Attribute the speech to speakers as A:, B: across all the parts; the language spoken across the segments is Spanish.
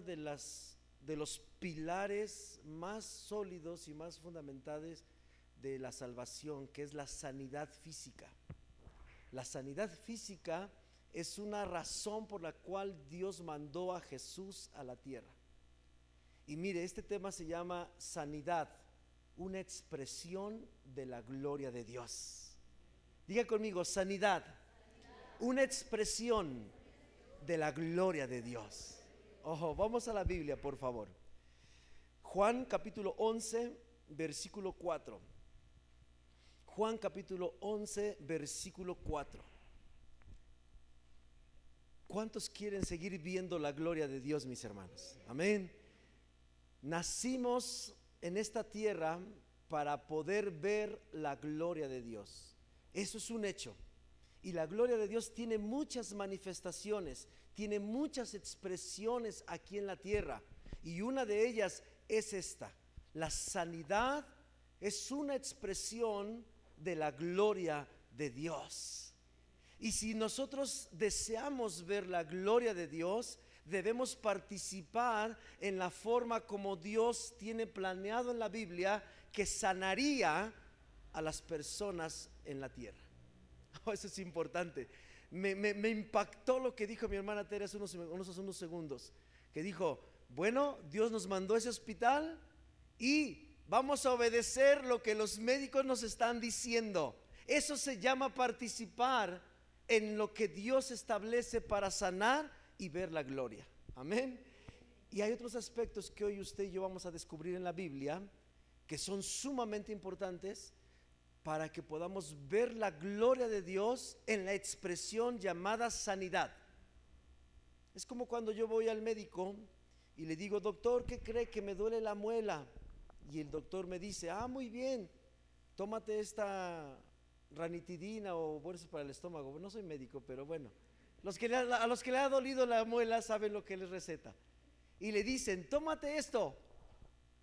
A: de las de los pilares más sólidos y más fundamentales de la salvación, que es la sanidad física. La sanidad física es una razón por la cual Dios mandó a Jesús a la tierra. Y mire, este tema se llama sanidad, una expresión de la gloria de Dios. Diga conmigo, sanidad, una expresión de la gloria de Dios. Ojo, vamos a la Biblia, por favor. Juan capítulo 11, versículo 4. Juan capítulo 11, versículo 4. ¿Cuántos quieren seguir viendo la gloria de Dios, mis hermanos? Amén. Nacimos en esta tierra para poder ver la gloria de Dios. Eso es un hecho. Y la gloria de Dios tiene muchas manifestaciones, tiene muchas expresiones aquí en la tierra. Y una de ellas es esta. La sanidad es una expresión de la gloria de Dios. Y si nosotros deseamos ver la gloria de Dios, debemos participar en la forma como Dios tiene planeado en la Biblia que sanaría a las personas en la tierra. Oh, eso es importante. Me, impactó lo que dijo mi hermana Teresa unos, unos, unos segundos. Que dijo, bueno, Dios nos mandó ese hospital y vamos a obedecer lo que los médicos nos están diciendo. Eso se llama participar en lo que Dios establece para sanar y ver la gloria. Amén. Y hay otros aspectos que hoy usted y yo vamos a descubrir en la Biblia que son sumamente importantes para que podamos ver la gloria de Dios en la expresión llamada sanidad. Es como cuando yo voy al médico y le digo, doctor, ¿qué cree que me duele la muela? Y el doctor me dice, ah, muy bien, tómate esta ranitidina o bolsa para el estómago. No soy médico, pero bueno. A los que le ha dolido la muela saben lo que les receta. Y le dicen, tómate esto.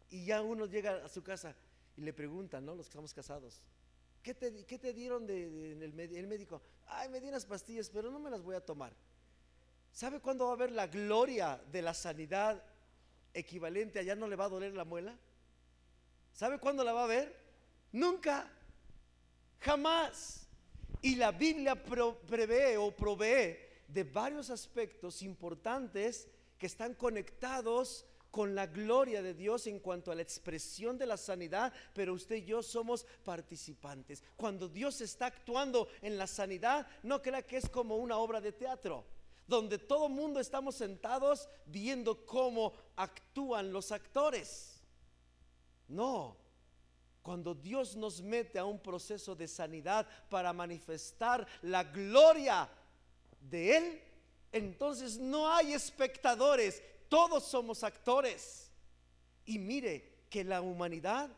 A: Y ya uno llega a su casa y le preguntan, ¿no? Los que estamos casados, ¿qué te, dieron de, el, el, médico? Ay, me di unas pastillas, pero no me las voy a tomar. ¿Sabe cuándo va a haber la gloria de la sanidad equivalente a ya no le va a doler la muela? ¿Sabe cuándo la va a ver? Nunca, jamás. Y la Biblia prevé o provee de varios aspectos importantes que están conectados con la gloria de Dios en cuanto a la expresión de la sanidad, pero usted y yo somos participantes. Cuando Dios está actuando en la sanidad, no crea que es como una obra de teatro, donde todo el mundo estamos sentados viendo cómo actúan los actores. No, cuando Dios nos mete a un proceso de sanidad para manifestar la gloria de Él, entonces no hay espectadores, todos somos actores. Y mire que la humanidad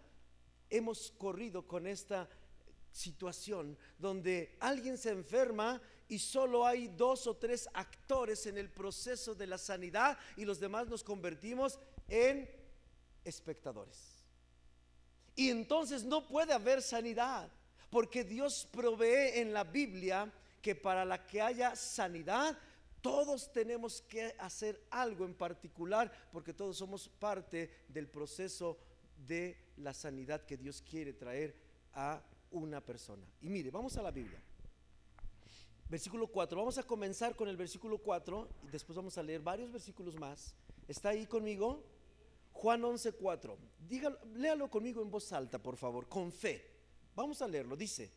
A: hemos corrido con esta situación donde alguien se enferma y solo hay dos o tres actores en el proceso de la sanidad y los demás nos convertimos en espectadores. Y entonces no puede haber sanidad, porque Dios provee en la Biblia que para la que haya sanidad, todos tenemos que hacer algo en particular, porque todos somos parte del proceso de la sanidad que Dios quiere traer a una persona. Y mire, vamos a la Biblia. Versículo 4. Vamos a comenzar con el versículo 4 y después vamos a leer varios versículos más. ¿Está ahí conmigo? Juan 11:4. Léalo conmigo en voz alta, por favor, con fe. Vamos a leerlo. Dice,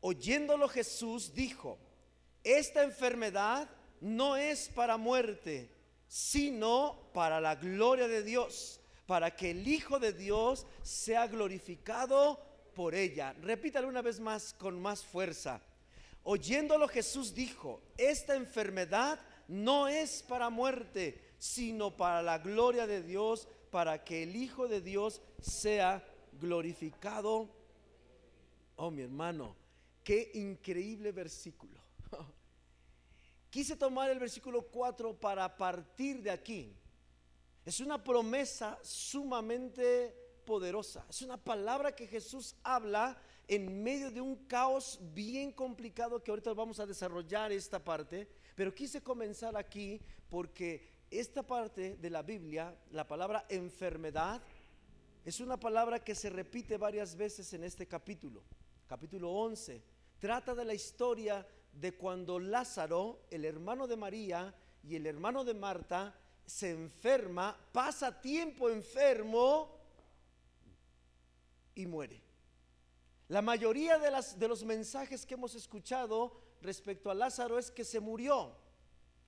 A: oyéndolo Jesús dijo, esta enfermedad no es para muerte, sino para la gloria de Dios, para que el Hijo de Dios sea glorificado por ella. Repítalo una vez más con más fuerza. Oyéndolo Jesús dijo, esta enfermedad no es para muerte, sino para la gloria de Dios, para que el Hijo de Dios sea glorificado. Oh, mi hermano, qué increíble versículo. Quise tomar el versículo 4 para partir de aquí. Es una promesa sumamente poderosa. Es una palabra que Jesús habla en medio de un caos bien complicado que ahorita vamos a desarrollar esta parte. Pero quise comenzar aquí porque esta parte de la Biblia, la palabra enfermedad, es una palabra que se repite varias veces en este capítulo, capítulo 11. Trata de la historia de cuando Lázaro, el hermano de María y el hermano de Marta, se enferma, pasa tiempo enfermo y muere. La mayoría de, los mensajes que hemos escuchado respecto a Lázaro es que se murió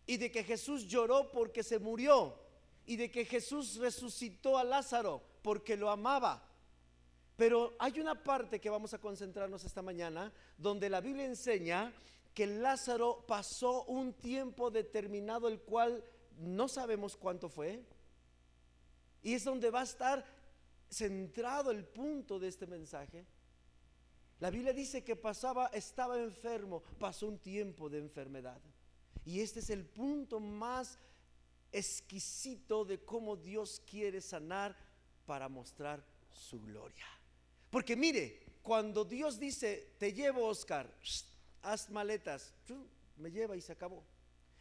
A: y de que Jesús lloró porque se murió y de que Jesús resucitó a Lázaro porque lo amaba. Pero hay una parte que vamos a concentrarnos esta mañana donde la Biblia enseña que Lázaro pasó un tiempo determinado el cual no sabemos cuánto fue. Y es donde va a estar centrado el punto de este mensaje. La Biblia dice que pasaba, estaba enfermo, pasó un tiempo de enfermedad. Y este es el punto más exquisito de cómo Dios quiere sanar para mostrar su gloria. Porque mire, cuando Dios dice, te llevo Oscar, haz maletas, me lleva y se acabó.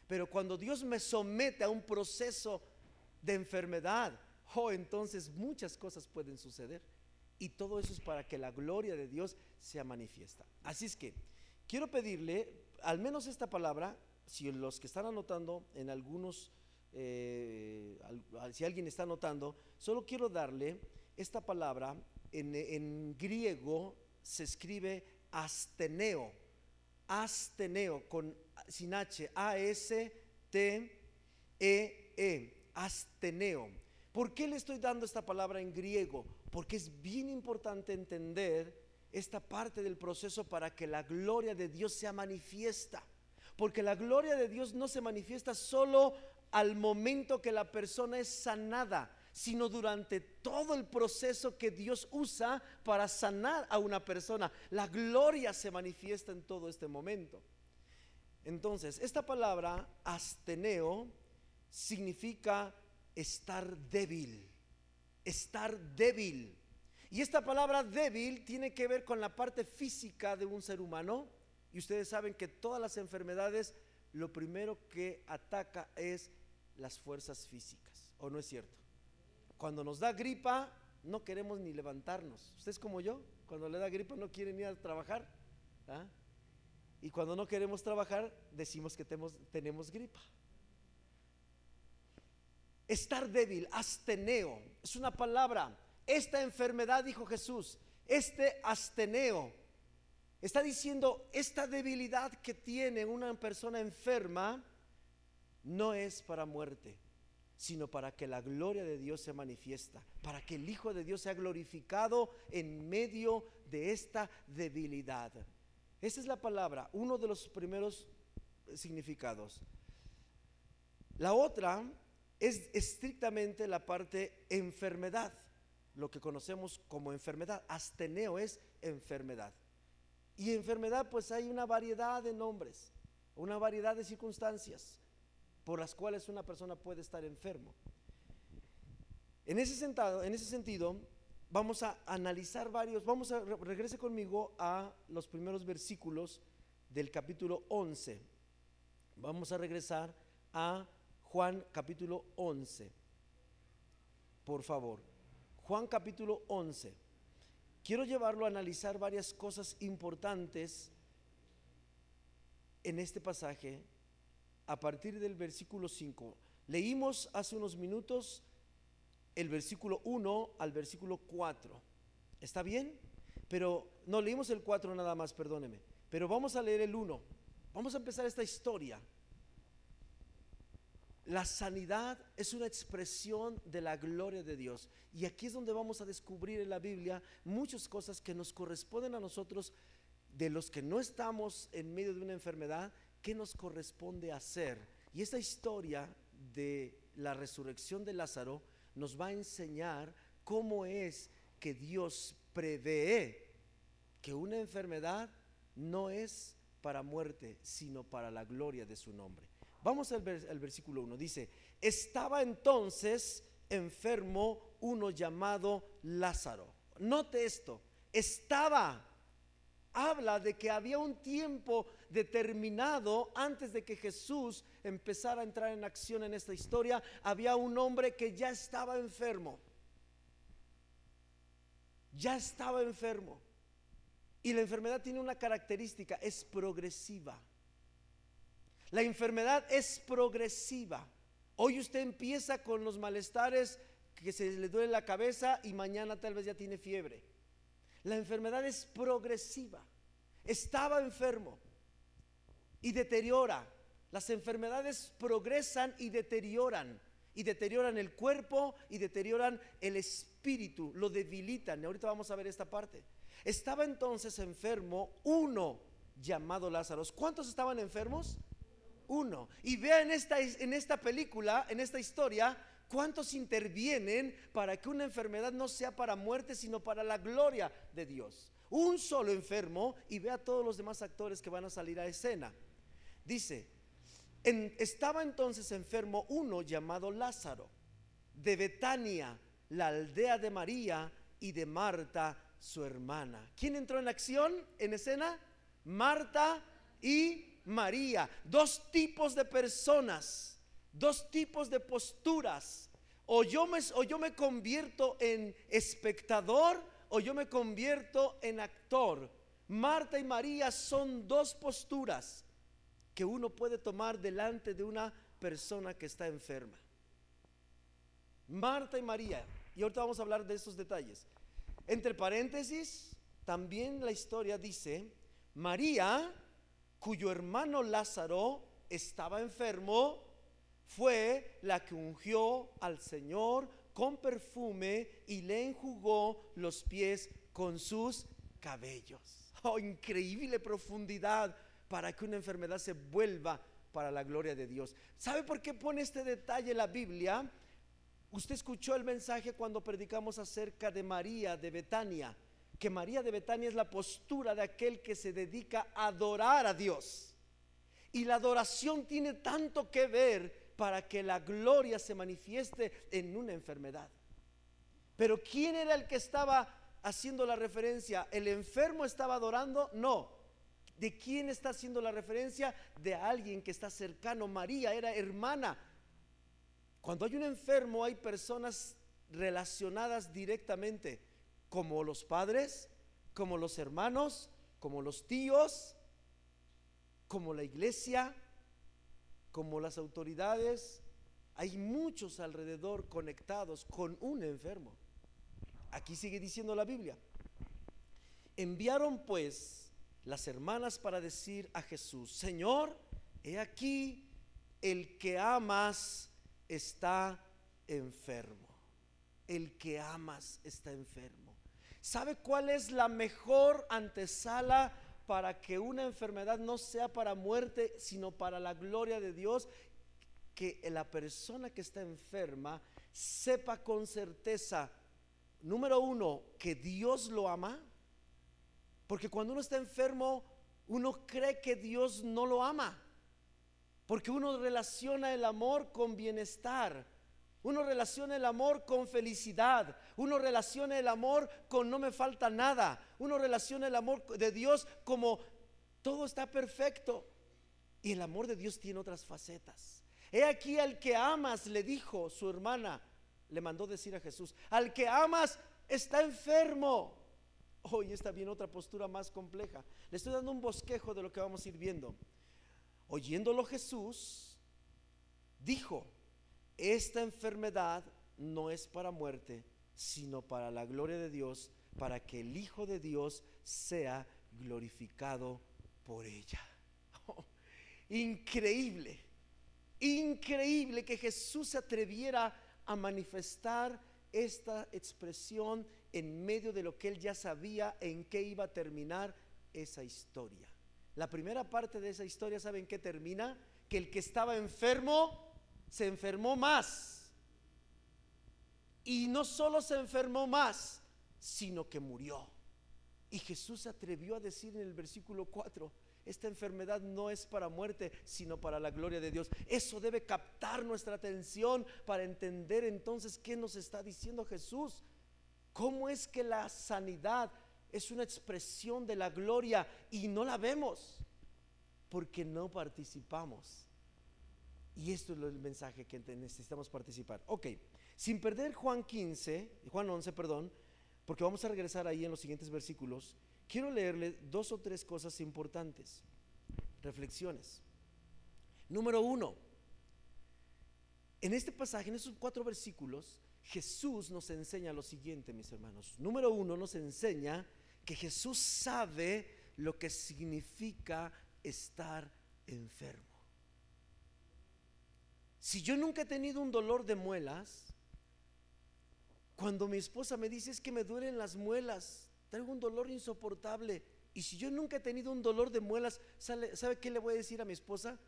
A: Pero cuando Dios me somete a un proceso de enfermedad, oh, entonces muchas cosas pueden suceder. Y todo eso es para que la gloria de Dios sea manifiesta. Así es que quiero pedirle, al menos esta palabra, si los que están anotando en algunos, eh, si alguien está anotando, solo quiero darle esta palabra, en, en griego se escribe asteneo, asteneo, con, sin H, A-S-T-E-E, asteneo. ¿Por qué le estoy dando esta palabra en griego? Porque es bien importante entender esta parte del proceso para que la gloria de Dios sea manifiesta. Porque la gloria de Dios no se manifiesta solo al momento que la persona es sanada, sino durante todo el proceso que Dios usa para sanar a una persona. La gloria se manifiesta en todo este momento. Entonces, esta palabra asteneo significa estar débil, estar débil. Y esta palabra débil tiene que ver con la parte física de un ser humano y ustedes saben que todas las enfermedades lo primero que ataca es las fuerzas físicas, ¿o no es cierto? Cuando nos da gripa, no queremos ni levantarnos. ¿Ustedes como yo? Cuando le da gripa no quieren ir a trabajar. ¿ah? Y cuando no queremos trabajar, decimos que tenemos gripa. Estar débil, asteneo, es una palabra. Esta enfermedad, dijo Jesús, este asteneo Está diciendo, esta debilidad que tiene una persona enferma no es para muerte, sino para que la gloria de Dios se manifiesta, para que el Hijo de Dios sea glorificado en medio de esta debilidad. Esa es la palabra, uno de los primeros significados. La otra es estrictamente la parte enfermedad, lo que conocemos como enfermedad. Asteneo es enfermedad. Y enfermedad, pues hay una variedad de nombres, una variedad de circunstancias por las cuales una persona puede estar enfermo. En ese, sentido, vamos a analizar varios, vamos a, regrese conmigo a los primeros versículos del capítulo 11. Vamos a regresar a Juan capítulo 11. Por favor, Juan capítulo 11 quiero llevarlo a analizar varias cosas importantes en este pasaje a partir del versículo 5. Leímos hace unos minutos el versículo 1 al versículo 4. ¿Está bien? Pero no leímos el 4 nada más, perdóneme. Pero vamos a leer el 1. Vamos a empezar esta historia. La sanidad es una expresión de la gloria de Dios. Y aquí es donde vamos a descubrir en la Biblia muchas cosas que nos corresponden a nosotros, de los que no estamos en medio de una enfermedad, ¿qué nos corresponde hacer? Y esta historia de la resurrección de Lázaro nos va a enseñar cómo es que Dios prevé que una enfermedad no es para muerte, sino para la gloria de su nombre. Vamos al, versículo 1. Dice, estaba entonces enfermo uno llamado Lázaro. Note esto, estaba. Habla de que había un tiempo determinado antes de que Jesús empezar a entrar en acción en esta historia, había un hombre que ya estaba enfermo. Ya estaba enfermo. Y la enfermedad tiene una característica, es progresiva. La enfermedad es progresiva. Hoy usted empieza con los malestares que se le duele la cabeza y mañana tal vez ya tiene fiebre. La enfermedad es progresiva. Estaba enfermo y deteriora. Las enfermedades progresan y deterioran. Y deterioran el cuerpo y deterioran el espíritu, lo debilitan. Y ahorita vamos a ver esta parte. Estaba entonces enfermo uno llamado Lázaro. ¿Cuántos estaban enfermos? Uno. Y vea en esta, en esta película, en esta historia, cuántos intervienen para que una enfermedad no sea para muerte, sino para la gloria de Dios. Un solo enfermo y vea todos los demás actores que van a salir a escena. Dice, estaba entonces enfermo uno llamado Lázaro, de Betania, la aldea de María y de Marta, su hermana. ¿Quién entró en acción, en escena? Marta y María. Dos tipos de personas, dos tipos de posturas. O yo me, o yo me convierto en espectador o yo me convierto en actor. Marta y María son dos posturas que uno puede tomar delante de una persona que está enferma. Marta y María, y ahorita vamos a hablar de esos detalles. Entre paréntesis, también la historia dice, María, cuyo hermano Lázaro estaba enfermo, fue la que ungió al Señor con perfume y le enjugó los pies con sus cabellos. Oh, increíble profundidad para que una enfermedad se vuelva para la gloria de Dios. ¿Sabe por qué pone este detalle la Biblia? Usted escuchó el mensaje cuando predicamos acerca de María de Betania, que María de Betania es la postura de aquel que se dedica a adorar a Dios. Y la adoración tiene tanto que ver para que la gloria se manifieste en una enfermedad. Pero ¿quién era el que estaba haciendo la referencia? ¿El enfermo estaba adorando? No. ¿De quién está haciendo la referencia? De alguien que está cercano. María era hermana. Cuando hay un enfermo hay personas relacionadas directamente, como los padres, como los hermanos, como los tíos, como la iglesia, como las autoridades. Hay muchos alrededor conectados con un enfermo. Aquí sigue diciendo la Biblia. Enviaron pues las hermanas para decir a Jesús, Señor, he aquí, el que amas está enfermo. El que amas está enfermo. ¿Sabe cuál es la mejor antesala para que una enfermedad no sea para muerte, sino para la gloria de Dios? Que la persona que está enferma sepa con certeza, número uno, que Dios lo ama porque cuando uno está enfermo, uno cree que Dios no lo ama. Porque uno relaciona el amor con bienestar. Uno relaciona el amor con felicidad. Uno relaciona el amor con no me falta nada. Uno relaciona el amor de Dios como todo está perfecto. Y el amor de Dios tiene otras facetas. He aquí al que amas, le dijo su hermana, le mandó decir a Jesús, al que amas está enfermo. Hoy está bien otra postura más compleja. Le estoy dando un bosquejo de lo que vamos a ir viendo. Oyéndolo Jesús dijo, esta enfermedad no es para muerte, sino para la gloria de Dios, para que el Hijo de Dios sea glorificado por ella. increíble, increíble que Jesús se atreviera a manifestar esta expresión en medio de lo que él ya sabía en qué iba a terminar esa historia. La primera parte de esa historia, ¿saben qué termina? Que el que estaba enfermo se enfermó más. Y no solo se enfermó más, sino que murió. Y Jesús se atrevió a decir en el versículo 4, esta enfermedad no es para muerte, sino para la gloria de Dios. Eso debe captar nuestra atención para entender entonces qué nos está diciendo Jesús. ¿Cómo es que la sanidad es una expresión de la gloria y no la vemos? Porque no participamos. Y esto es el mensaje que necesitamos participar. Ok, sin perder Juan 15, Juan 11, perdón, porque vamos a regresar ahí en los siguientes versículos, quiero leerle dos o tres cosas importantes, reflexiones. Número uno, en este pasaje, en esos cuatro versículos, Jesús nos enseña lo siguiente, mis hermanos. Número uno, nos enseña que Jesús sabe lo que significa estar enfermo. Si yo nunca he tenido un dolor de muelas, cuando mi esposa me dice es que me duelen las muelas, tengo un dolor insoportable, y si yo nunca he tenido un dolor de muelas, ¿sabe qué le voy a decir a mi esposa?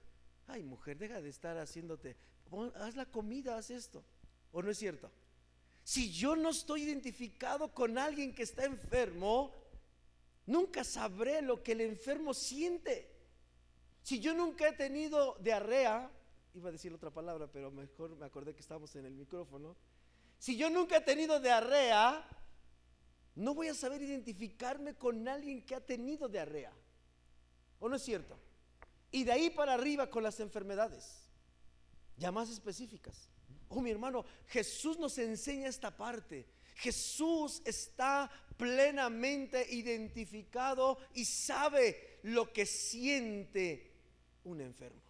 A: Ay, mujer, deja de estar haciéndote, haz la comida, haz esto. ¿O no es cierto? Si yo no estoy identificado con alguien que está enfermo, nunca sabré lo que el enfermo siente. Si yo nunca he tenido diarrea, iba a decir otra palabra, pero mejor me acordé que estamos en el micrófono. Si yo nunca he tenido diarrea, no voy a saber identificarme con alguien que ha tenido diarrea. ¿O no es cierto? Y de ahí para arriba con las enfermedades, ya más específicas. Oh, mi hermano, Jesús nos enseña esta parte. Jesús está plenamente identificado y sabe lo que siente un enfermo.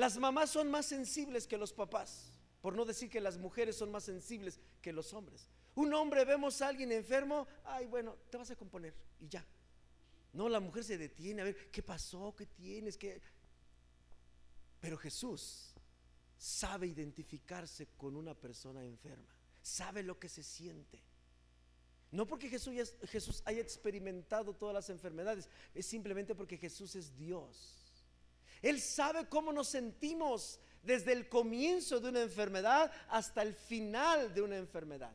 A: Las mamás son más sensibles que los papás, por no decir que las mujeres son más sensibles que los hombres. Un hombre vemos a alguien enfermo, ay, bueno, te vas a componer y ya. No, la mujer se detiene a ver qué pasó, qué tienes, qué. Pero Jesús sabe identificarse con una persona enferma, sabe lo que se siente. No porque Jesús, Jesús haya experimentado todas las enfermedades, es simplemente porque Jesús es Dios. Él sabe cómo nos sentimos desde el comienzo de una enfermedad hasta el final de una enfermedad.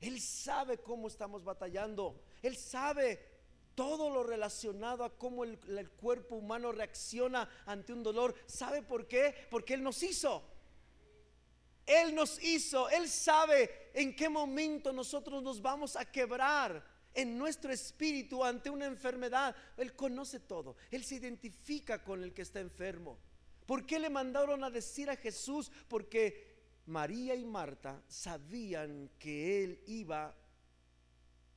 A: Él sabe cómo estamos batallando. Él sabe todo lo relacionado a cómo el, cuerpo humano reacciona ante un dolor. ¿Sabe por qué? Porque Él nos hizo. Él nos hizo. Él sabe en qué momento nosotros nos vamos a quebrar en nuestro espíritu ante una enfermedad. Él conoce todo. Él se identifica con el que está enfermo. ¿Por qué le mandaron a decir a Jesús? Porque María y Marta sabían que Él iba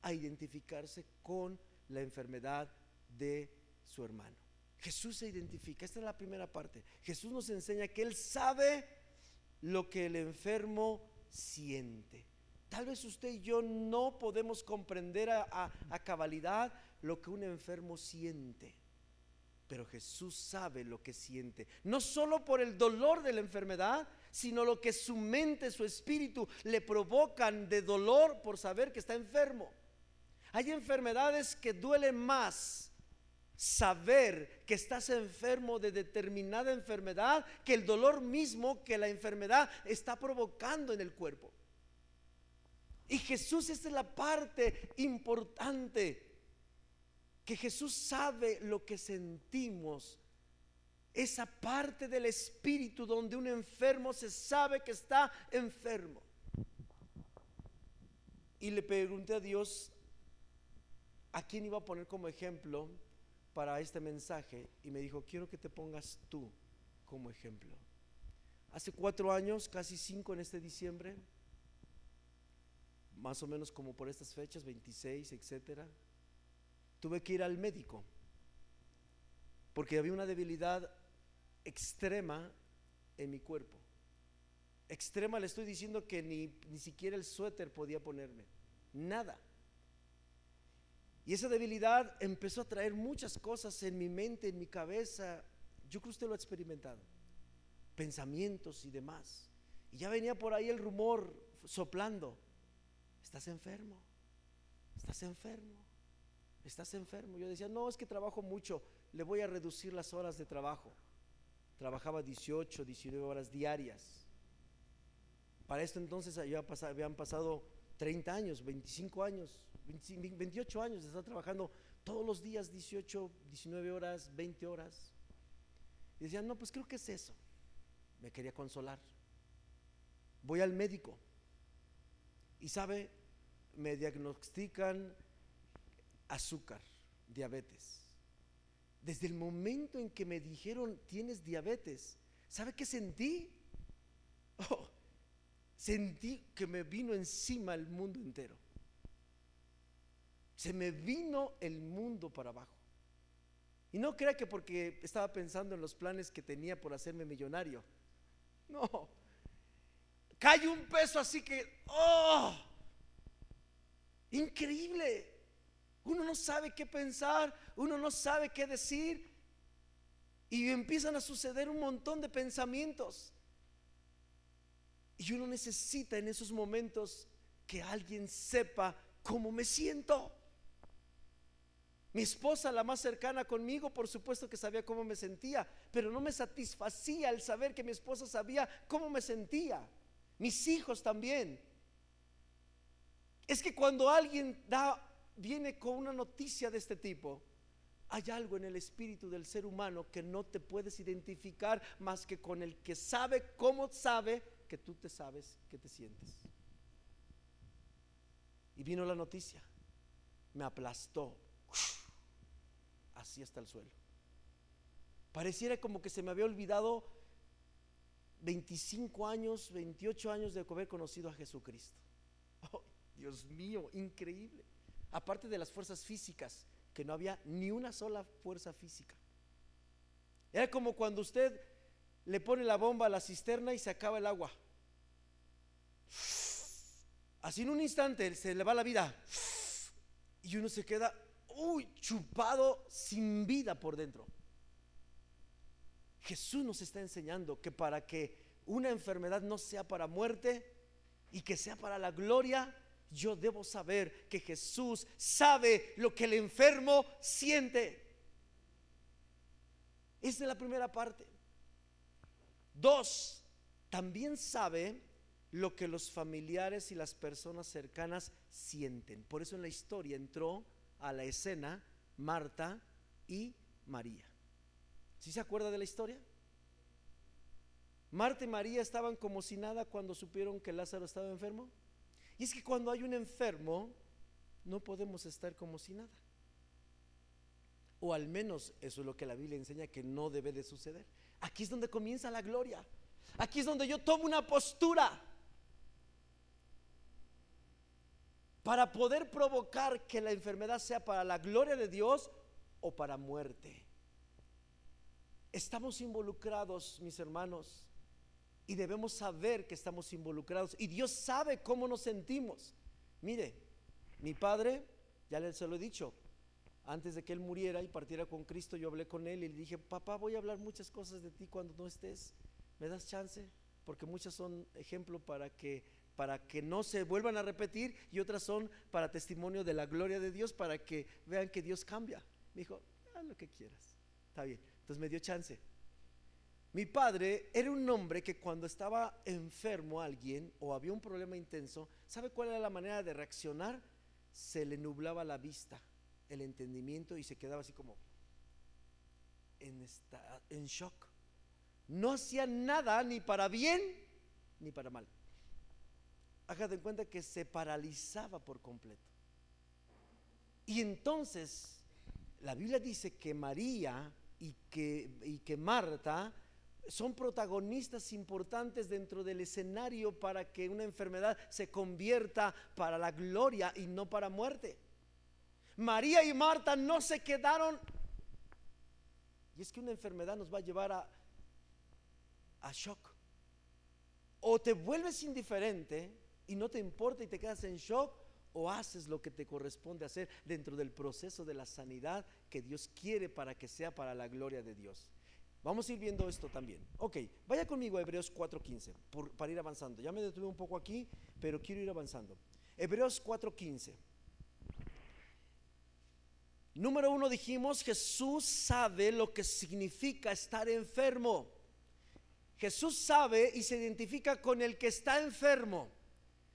A: a identificarse con la enfermedad de su hermano. Jesús se identifica, esta es la primera parte. Jesús nos enseña que Él sabe lo que el enfermo siente. Tal vez usted y yo no podemos comprender a, cabalidad lo que un enfermo siente. Pero Jesús sabe lo que siente. No solo por el dolor de la enfermedad, sino lo que su mente, su espíritu le provocan de dolor por saber que está enfermo. Hay enfermedades que duelen más saber que estás enfermo de determinada enfermedad que el dolor mismo que la enfermedad está provocando en el cuerpo. Y Jesús, esta es la parte importante, que Jesús sabe lo que sentimos, esa parte del espíritu donde un enfermo se sabe que está enfermo. Y le pregunté a Dios, ¿a quién iba a poner como ejemplo para este mensaje? Y me dijo, quiero que te pongas tú como ejemplo. Hace cuatro años, casi cinco en este diciembre, más o menos como por estas fechas, 26, etcétera, tuve que ir al médico porque había una debilidad extrema en mi cuerpo. Extrema le estoy diciendo que ni, ni siquiera el suéter podía ponerme, nada. Y esa debilidad empezó a traer muchas cosas en mi mente, en mi cabeza. Yo creo que usted lo ha experimentado. Pensamientos y demás. Y ya venía por ahí el rumor soplando. Estás enfermo. Estás enfermo. Estás enfermo. Yo decía, no, es que trabajo mucho. Le voy a reducir las horas de trabajo. Trabajaba 18, 19 horas diarias. Para esto entonces habían pasado 30 años, 25 años 28 años de estar trabajando todos los días 18, 19 horas, 20 horas. Y decían, no, pues creo que es eso. Me quería consolar. Voy al médico. Y sabe, me diagnostican azúcar, diabetes. desde el momento en que me dijeron tienes diabetes, ¿sabe qué sentí? Oh, sentí que me vino encima el mundo entero. Se me vino el mundo para abajo. Y no crea que porque estaba pensando en los planes que tenía por hacerme millonario. No. Cae un peso así que, ¡oh! Increíble. Uno no sabe qué pensar, uno no sabe qué decir. Y empiezan a suceder un montón de pensamientos. Y uno necesita en esos momentos que alguien sepa cómo me siento. Mi esposa, la más cercana conmigo, por supuesto que sabía cómo me sentía, pero no me satisfacía el saber que mi esposa sabía cómo me sentía. Mis hijos también. Es que cuando alguien da, viene con una noticia de este tipo, hay algo en el espíritu del ser humano que no te puedes identificar más que con el que sabe cómo sabe que tú te sabes que te sientes. Y vino la noticia, me aplastó así hasta el suelo. Pareciera como que se me había olvidado 25 años, 28 años de haber conocido a Jesucristo. Oh, Dios mío, increíble. Aparte de las fuerzas físicas, que no había ni una sola fuerza física. Era como cuando usted le pone la bomba a la cisterna y se acaba el agua. Así en un instante se le va la vida. Y uno se queda uy, chupado sin vida por dentro. Jesús nos está enseñando que para que una enfermedad no sea para muerte y que sea para la gloria, yo debo saber que Jesús sabe lo que el enfermo siente. Esa es la primera parte. Dos, también sabe lo que los familiares y las personas cercanas sienten. Por eso en la historia entró a la escena Marta y María. ¿Sí se acuerda de la historia? Marta y María estaban como si nada cuando supieron que Lázaro estaba enfermo. Y es que cuando hay un enfermo, no podemos estar como si nada. O al menos eso es lo que la Biblia enseña que no debe de suceder. Aquí es donde comienza la gloria. Aquí es donde yo tomo una postura. para poder provocar que la enfermedad sea para la gloria de Dios o para muerte. Estamos involucrados, mis hermanos, y debemos saber que estamos involucrados. Y Dios sabe cómo nos sentimos. Mire, mi padre, ya le se lo he dicho, antes de que él muriera y partiera con Cristo, yo hablé con él y le dije, papá, voy a hablar muchas cosas de ti cuando no estés. ¿Me das chance? Porque muchas son ejemplo para que para que no se vuelvan a repetir y otras son para testimonio de la gloria de Dios, para que vean que Dios cambia. Me dijo, haz lo que quieras. Está bien. Entonces me dio chance. Mi padre era un hombre que cuando estaba enfermo alguien o había un problema intenso, ¿sabe cuál era la manera de reaccionar? Se le nublaba la vista, el entendimiento y se quedaba así como en, en shock. No hacía nada ni para bien ni para mal hágate en cuenta que se paralizaba por completo. Y entonces la Biblia dice que María y que, y que Marta son protagonistas importantes dentro del escenario para que una enfermedad se convierta para la gloria y no para muerte. María y Marta no se quedaron. Y es que una enfermedad nos va a llevar a, a shock. O te vuelves indiferente y no te importa y te quedas en shock o haces lo que te corresponde hacer dentro del proceso de la sanidad que Dios quiere para que sea para la gloria de Dios. Vamos a ir viendo esto también. Ok, vaya conmigo a Hebreos 4.15 para ir avanzando. Ya me detuve un poco aquí, pero quiero ir avanzando. Hebreos 4.15. Número uno dijimos, Jesús sabe lo que significa estar enfermo. Jesús sabe y se identifica con el que está enfermo.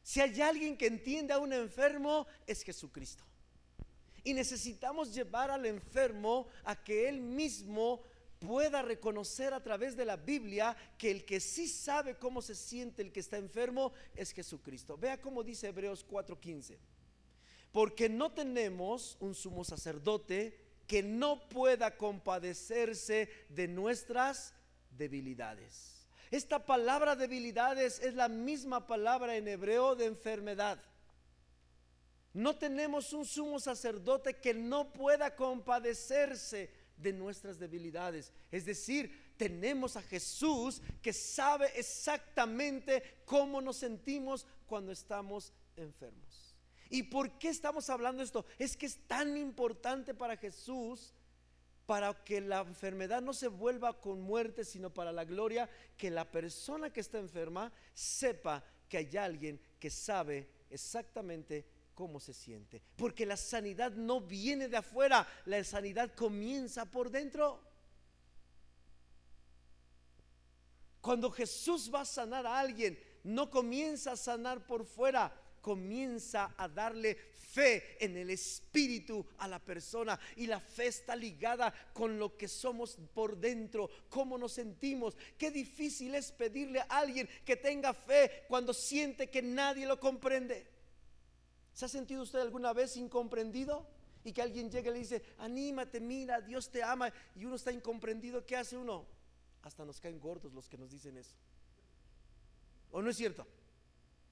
A: Si hay alguien que entiende a un enfermo, es Jesucristo. Y necesitamos llevar al enfermo a que él mismo pueda reconocer a través de la Biblia que el que sí sabe cómo se siente el que está enfermo es Jesucristo. Vea cómo dice Hebreos 4:15. Porque no tenemos un sumo sacerdote que no pueda compadecerse de nuestras debilidades. Esta palabra debilidades es la misma palabra en hebreo de enfermedad. No tenemos un sumo sacerdote que no pueda compadecerse de nuestras debilidades. Es decir, tenemos a Jesús que sabe exactamente cómo nos sentimos cuando estamos enfermos. ¿Y por qué estamos hablando esto? Es que es tan importante para Jesús para que la enfermedad no se vuelva con muerte, sino para la gloria, que la persona que está enferma sepa que hay alguien que sabe exactamente cómo se siente. Porque la sanidad no viene de afuera, la sanidad comienza por dentro. Cuando Jesús va a sanar a alguien, no comienza a sanar por fuera, comienza a darle fe en el espíritu a la persona y la fe está ligada con lo que somos por dentro, cómo nos sentimos. Qué difícil es pedirle a alguien que tenga fe cuando siente que nadie lo comprende. ¿Se ha sentido usted alguna vez incomprendido? Y que alguien llegue y le dice, anímate, mira, Dios te ama y uno está incomprendido, ¿qué hace uno? Hasta nos caen gordos los que nos dicen eso. ¿O no es cierto?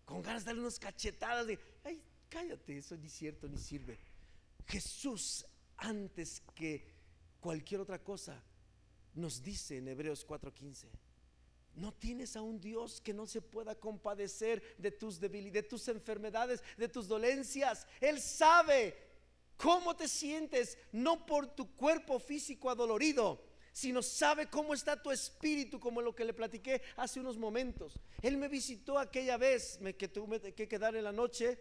A: Con ganas de darle unas cachetadas de, ay, cállate, eso ni cierto ni sirve. Jesús, antes que cualquier otra cosa, nos dice en Hebreos 4:15, no tienes a un Dios que no se pueda compadecer de tus debilidades, de tus enfermedades, de tus dolencias. Él sabe cómo te sientes, no por tu cuerpo físico adolorido, sino sabe cómo está tu espíritu, como lo que le platiqué hace unos momentos. Él me visitó aquella vez me, que tuve que quedar en la noche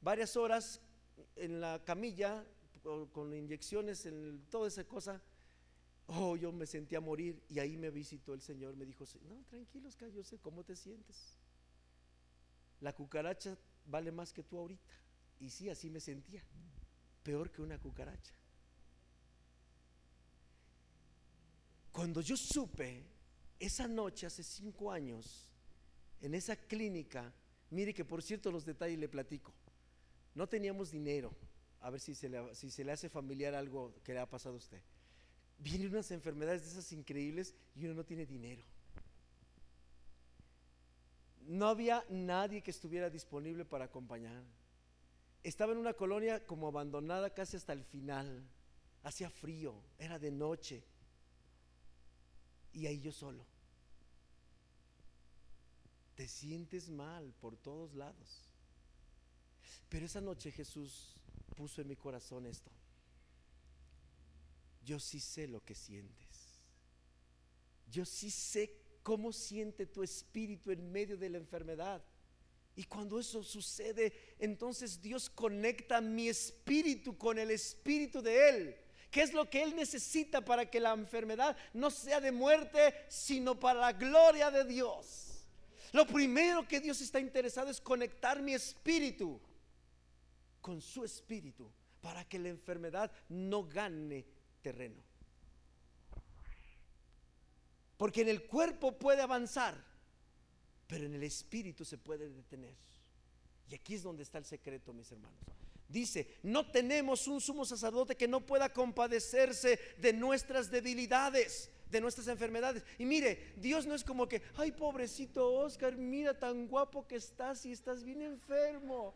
A: varias horas en la camilla con inyecciones, en toda esa cosa. Oh, yo me sentía morir y ahí me visitó el Señor. Me dijo, no, tranquilos, yo sé cómo te sientes. La cucaracha vale más que tú ahorita. Y sí, así me sentía. Peor que una cucaracha. Cuando yo supe esa noche, hace cinco años, en esa clínica, mire que por cierto los detalles le platico, no teníamos dinero, a ver si se le, si se le hace familiar algo que le ha pasado a usted. Vienen unas enfermedades de esas increíbles y uno no tiene dinero. No había nadie que estuviera disponible para acompañar. Estaba en una colonia como abandonada casi hasta el final. Hacía frío, era de noche y ahí yo solo. Te sientes mal por todos lados. Pero esa noche Jesús puso en mi corazón esto. Yo sí sé lo que sientes. Yo sí sé cómo siente tu espíritu en medio de la enfermedad. Y cuando eso sucede, entonces Dios conecta mi espíritu con el espíritu de Él. ¿Qué es lo que Él necesita para que la enfermedad no sea de muerte, sino para la gloria de Dios? Lo primero que Dios está interesado es conectar mi espíritu con su espíritu para que la enfermedad no gane terreno. Porque en el cuerpo puede avanzar, pero en el espíritu se puede detener. Y aquí es donde está el secreto, mis hermanos. Dice, no tenemos un sumo sacerdote que no pueda compadecerse de nuestras debilidades, de nuestras enfermedades. Y mire, Dios no es como que, ay pobrecito Oscar, mira tan guapo que estás y estás bien enfermo.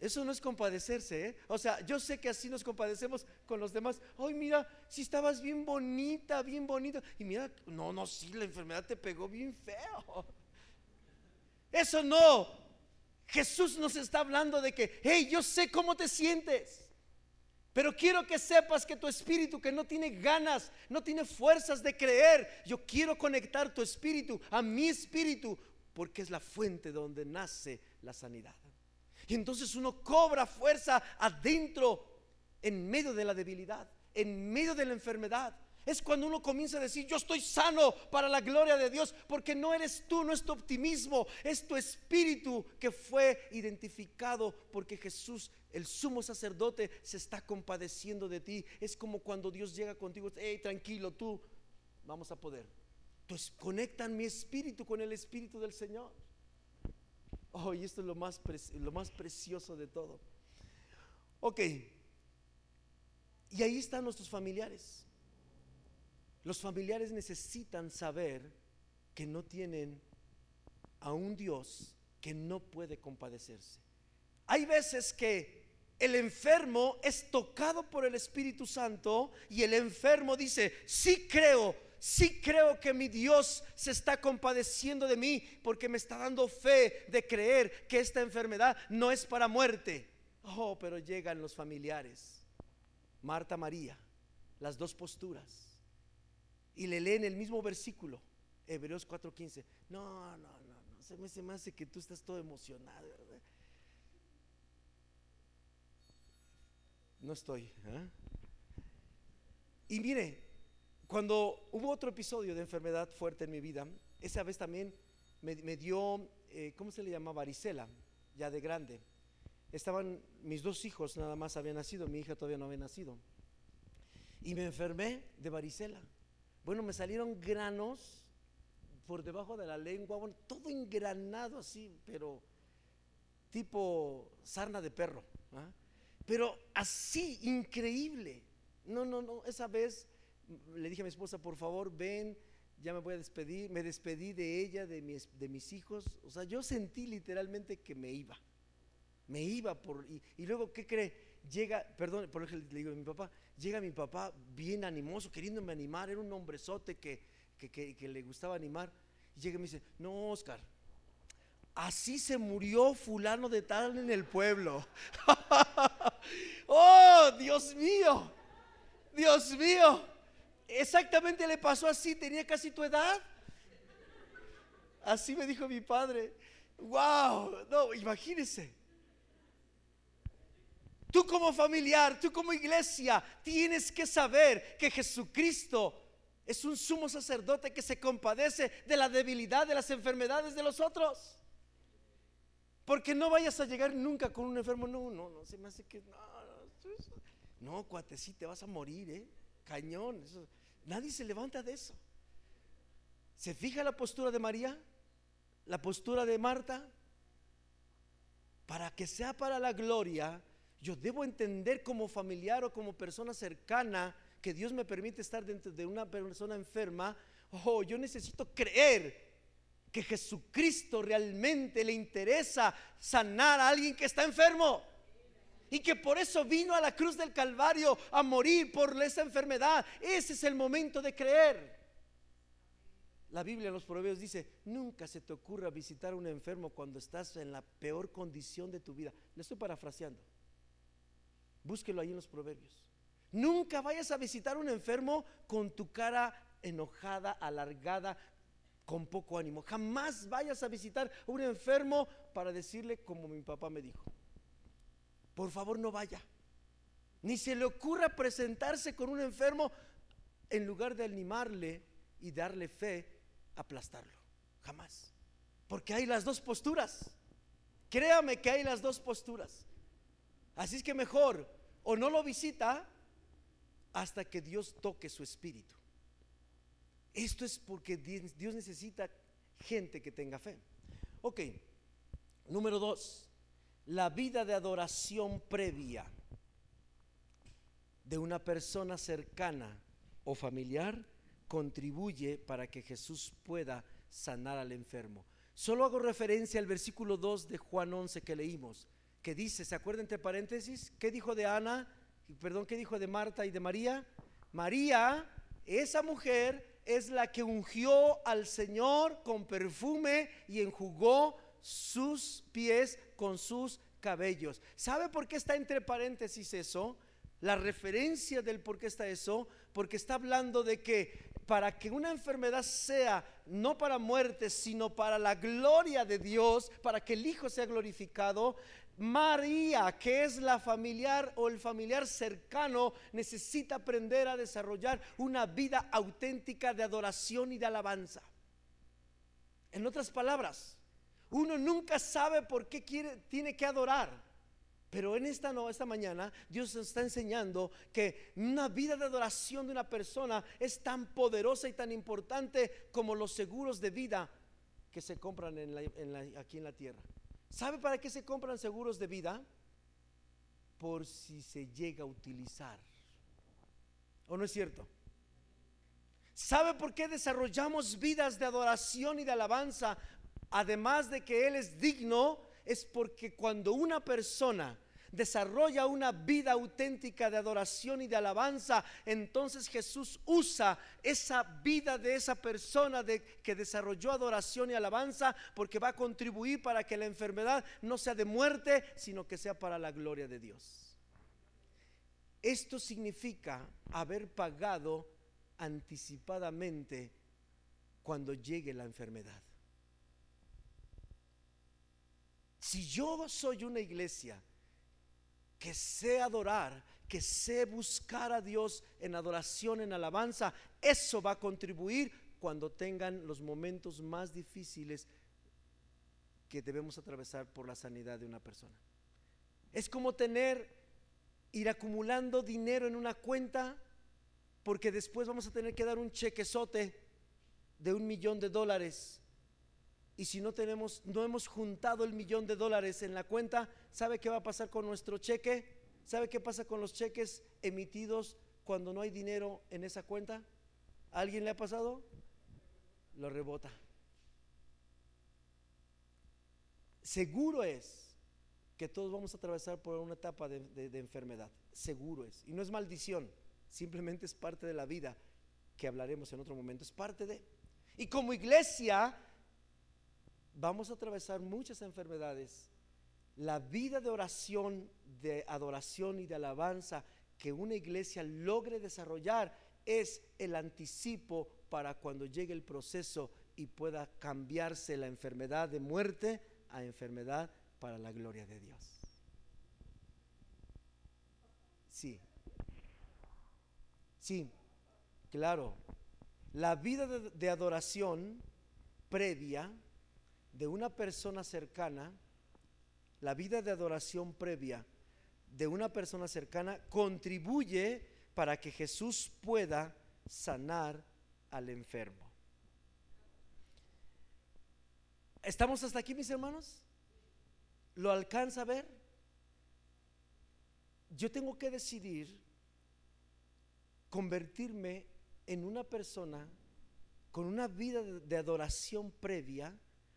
A: Eso no es compadecerse, ¿eh? O sea, yo sé que así nos compadecemos con los demás. Ay, mira, si estabas bien bonita, bien bonita. Y mira, no, no, sí, la enfermedad te pegó bien feo. Eso no, Jesús nos está hablando de que, hey, yo sé cómo te sientes. Pero quiero que sepas que tu espíritu que no tiene ganas, no tiene fuerzas de creer, yo quiero conectar tu espíritu a mi espíritu porque es la fuente donde nace la sanidad. Y entonces uno cobra fuerza adentro en medio de la debilidad, en medio de la enfermedad. Es cuando uno comienza a decir, yo estoy sano para la gloria de Dios, porque no eres tú, no es tu optimismo, es tu espíritu que fue identificado porque Jesús, el sumo sacerdote, se está compadeciendo de ti. Es como cuando Dios llega contigo, hey, tranquilo, tú, vamos a poder. Entonces conectan mi espíritu con el espíritu del Señor. Oh, y esto es lo más, lo más precioso de todo. Ok, Y ahí están nuestros familiares. Los familiares necesitan saber que no tienen a un Dios que no puede compadecerse. Hay veces que el enfermo es tocado por el Espíritu Santo y el enfermo dice, sí creo, sí creo que mi Dios se está compadeciendo de mí porque me está dando fe de creer que esta enfermedad no es para muerte. Oh, pero llegan los familiares, Marta, María, las dos posturas y le leen el mismo versículo, Hebreos 4:15. No, no, no, no, se me, se me hace que tú estás todo emocionado. No estoy. ¿eh? Y mire, cuando hubo otro episodio de enfermedad fuerte en mi vida, esa vez también me, dio, eh, ¿cómo se le llama? Varicela, ya de grande. Estaban mis dos hijos, nada más habían nacido, mi hija todavía no había nacido. Y me enfermé de varicela. Bueno, me salieron granos por debajo de la lengua, bueno, todo engranado así, pero tipo sarna de perro. ¿ah? Pero así, increíble. No, no, no, esa vez le dije a mi esposa, por favor, ven, ya me voy a despedir. Me despedí de ella, de mis, de mis hijos. O sea, yo sentí literalmente que me iba. Me iba por... Y, y luego, ¿qué cree? Llega, perdón, por ejemplo, le digo a mi papá, llega mi papá bien animoso, queriéndome animar, era un hombrezote que, que, le gustaba animar, llega y me dice, no, Oscar, así se murió fulano de tal en el pueblo. oh, Dios mío, Dios mío, exactamente le pasó así, tenía casi tu edad. Así me dijo mi padre. Wow, no, imagínese. Tú como familiar, tú como iglesia, tienes que saber que Jesucristo es un sumo sacerdote que se compadece de la debilidad, de las enfermedades de los otros. Porque no vayas a llegar nunca con un enfermo. No, no, no, se me hace que. No, no, cuate, sí te vas a morir, ¿eh? Cañón. nadie se levanta de eso. ¿Se fija la postura de María? La postura de Marta. Para que sea para la gloria yo debo entender como familiar o como persona cercana que Dios me permite estar dentro de una persona enferma. Oh, yo necesito creer que Jesucristo realmente le interesa sanar a alguien que está enfermo. Y que por eso vino a la cruz del Calvario a morir por esa enfermedad. Ese es el momento de creer. La Biblia en los Proverbios dice, nunca se te ocurra visitar a un enfermo cuando estás en la peor condición de tu vida. Le estoy parafraseando. Búsquelo ahí en los proverbios. Nunca vayas a visitar a un enfermo con tu cara enojada, alargada, con poco ánimo. Jamás vayas a visitar a un enfermo para decirle como mi papá me dijo. Por favor no vaya. Ni se le ocurra presentarse con un enfermo en lugar de animarle y darle fe, aplastarlo. Jamás. Porque hay las dos posturas. Créame que hay las dos posturas. Así es que mejor o no lo visita hasta que Dios toque su espíritu. Esto es porque Dios necesita gente que tenga fe. Ok, número dos, la vida de adoración previa de una persona cercana o familiar contribuye para que Jesús pueda sanar al enfermo. Solo hago referencia al versículo 2 de Juan 11 que leímos que dice, ¿se acuerdan entre paréntesis? ¿Qué dijo de Ana? Perdón, ¿qué dijo de Marta y de María? María, esa mujer es la que ungió al Señor con perfume y enjugó sus pies con sus cabellos. ¿Sabe por qué está entre paréntesis eso? La referencia del por qué está eso, porque está hablando de que para que una enfermedad sea no para muerte, sino para la gloria de Dios, para que el Hijo sea glorificado, María, que es la familiar o el familiar cercano, necesita aprender a desarrollar una vida auténtica de adoración y de alabanza. En otras palabras, uno nunca sabe por qué tiene que adorar. Pero en esta, no, esta mañana Dios está enseñando que una vida de adoración de una persona es tan poderosa y tan importante como los seguros de vida que se compran aquí en la tierra. ¿Sabe para qué se compran seguros de vida? Por si se llega a utilizar. ¿O no es cierto? ¿Sabe por qué desarrollamos vidas de adoración y de alabanza? Además de que Él es digno, es porque cuando una persona desarrolla una vida auténtica de adoración y de alabanza, entonces Jesús usa esa vida de esa persona de, que desarrolló adoración y alabanza porque va a contribuir para que la enfermedad no sea de muerte, sino que sea para la gloria de Dios. Esto significa haber pagado anticipadamente cuando llegue la enfermedad. Si yo soy una iglesia que sé adorar, que sé buscar a Dios en adoración, en alabanza, eso va a contribuir cuando tengan los momentos más difíciles que debemos atravesar por la sanidad de una persona. Es como tener, ir acumulando dinero en una cuenta, porque después vamos a tener que dar un chequezote de un millón de dólares. Y si no tenemos, no hemos juntado el millón de dólares en la cuenta, ¿Sabe qué va a pasar con nuestro cheque? ¿Sabe qué pasa con los cheques emitidos cuando no hay dinero en esa cuenta? ¿A alguien le ha pasado? Lo rebota. Seguro es que todos vamos a atravesar por una etapa de, de enfermedad. Seguro es. Y no es maldición, simplemente es parte de la vida que hablaremos en otro momento. Es parte de... Y como iglesia vamos a atravesar muchas enfermedades la vida de oración, de adoración y de alabanza que una iglesia logre desarrollar es el anticipo para cuando llegue el proceso y pueda cambiarse la enfermedad de muerte a enfermedad para la gloria de Dios. Sí, sí, claro. La vida de, adoración previa de una persona cercana la vida de adoración previa de una persona cercana contribuye para que Jesús pueda sanar al enfermo. ¿Estamos hasta aquí, mis hermanos? ¿Lo alcanza a ver? Yo tengo que decidir convertirme en una persona con una vida de, adoración previa,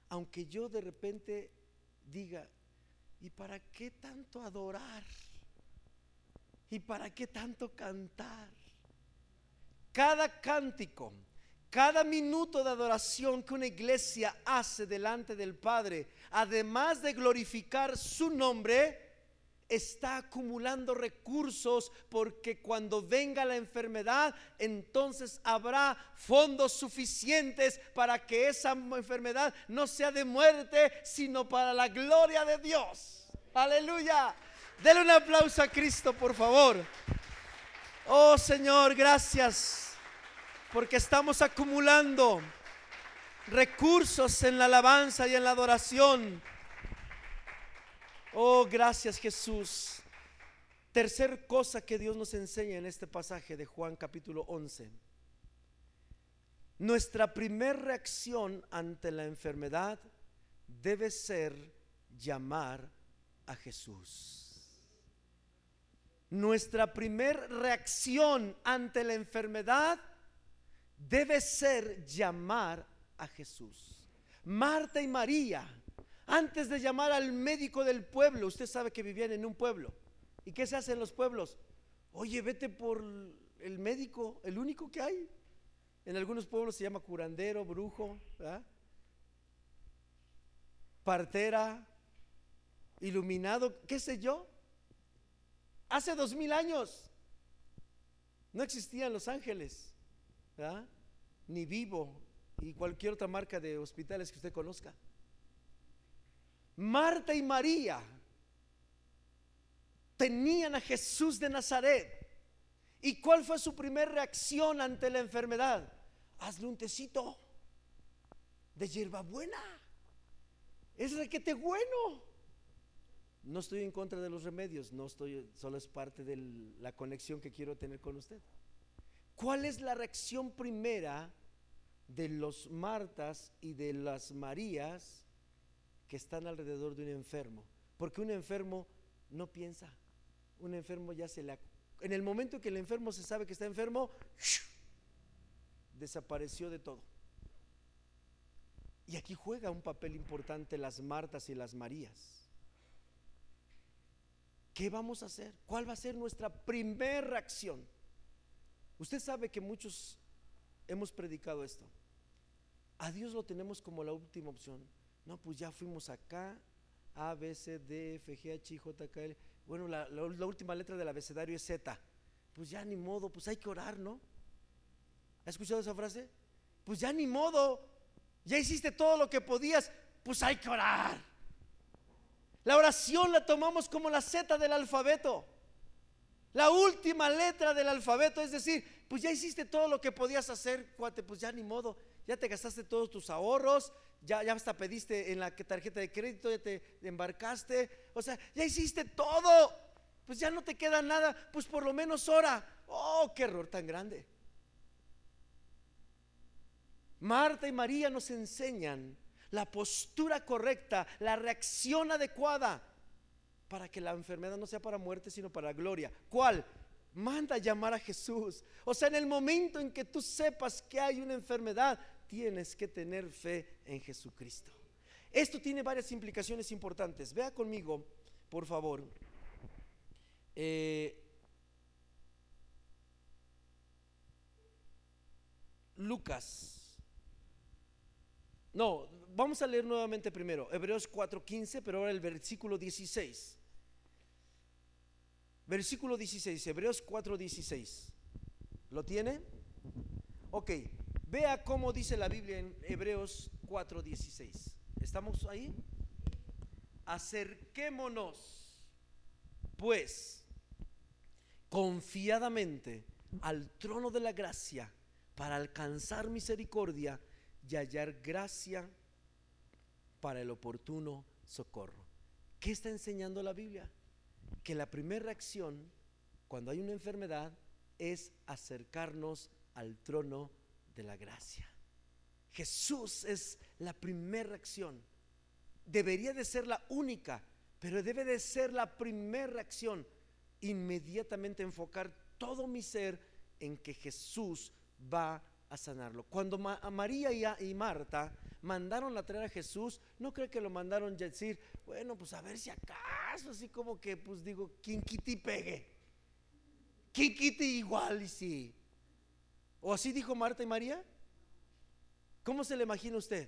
A: aunque yo de repente diga, ¿Y para qué tanto adorar? ¿Y para qué tanto cantar? Cada cántico, cada minuto de adoración que una iglesia hace delante del Padre, además de glorificar su nombre, está acumulando recursos porque cuando venga la enfermedad, entonces habrá fondos suficientes para que esa enfermedad no sea de muerte, sino para la gloria de Dios. Aleluya. Dele un aplauso a Cristo, por favor. Oh Señor, gracias porque estamos acumulando recursos en la alabanza y en la adoración Oh, gracias Jesús. Tercer cosa que Dios nos enseña en este pasaje de Juan capítulo 11. Nuestra primera reacción ante la enfermedad debe ser llamar a Jesús. Nuestra primera reacción ante la enfermedad debe ser llamar a Jesús. Marta y María antes de llamar al médico del pueblo, usted sabe que vivían en un pueblo. ¿Y qué se hace en los pueblos? Oye, vete por el médico, el único que hay. En algunos pueblos se llama curandero, brujo, partera, iluminado, qué sé yo. Hace dos mil años no existían los ángeles, ni vivo y cualquier otra marca de hospitales que usted conozca. Marta y María tenían a Jesús de Nazaret. ¿Y cuál fue su primera reacción ante la enfermedad? Hazle un tecito de hierbabuena. Es requete bueno. No estoy en contra de los remedios, no estoy, solo es parte de la conexión que quiero tener con usted. ¿Cuál es la reacción primera de los Martas y de las Marías que están alrededor de un enfermo. Porque un enfermo no piensa. Un enfermo ya se le En el momento que el enfermo se sabe que está enfermo, desapareció de todo. Y aquí juega un papel importante las Martas y las Marías. ¿Qué vamos a hacer? ¿Cuál va a ser nuestra primera reacción? Usted sabe que muchos hemos predicado esto. A Dios lo tenemos como la última opción. No, pues ya fuimos acá, A, B, C, D, F, G, H, J, K, L. Bueno, la, la última letra del abecedario es Z. Pues ya ni modo, pues hay que orar, ¿no? ¿Ha escuchado esa frase? Pues ya ni modo, ya hiciste todo lo que podías, pues hay que orar. La oración la tomamos como la Z del alfabeto. La última letra del alfabeto, es decir, pues ya hiciste todo lo que podías hacer, cuate, pues ya ni modo, ya te gastaste todos tus ahorros, ya, hasta pediste en la tarjeta de crédito, ya te embarcaste, o sea, ya hiciste todo, pues ya no te queda nada, pues por lo menos ora. Oh, qué error tan grande. Marta y María nos enseñan la postura correcta, la reacción adecuada para que la enfermedad no sea para muerte, sino para gloria. ¿Cuál? Manda a llamar a Jesús. O sea, en el momento en que tú sepas que hay una enfermedad, tienes que tener fe en Jesucristo. Esto tiene varias implicaciones importantes. Vea conmigo, por favor. Eh, Lucas no, vamos a leer nuevamente primero, Hebreos 4:15, pero ahora el versículo 16. Versículo 16, Hebreos 4:16. ¿Lo tiene? Ok, vea cómo dice la Biblia en Hebreos 4:16. ¿Estamos ahí? Acerquémonos, pues, confiadamente al trono de la gracia para alcanzar misericordia y hallar gracia para el oportuno socorro. ¿Qué está enseñando la Biblia? Que la primera reacción cuando hay una enfermedad es acercarnos al trono de la gracia. Jesús es la primera reacción. Debería de ser la única, pero debe de ser la primera reacción. Inmediatamente enfocar todo mi ser en que Jesús va a sanarlo. Cuando María y, Marta mandaron a traer a Jesús, no creo que lo mandaron a decir, bueno, pues a ver si acaso, así como que, pues digo, quien quite pegue. Quien quite igual y sí. ¿O así dijo Marta y María? ¿Cómo se le imagina usted?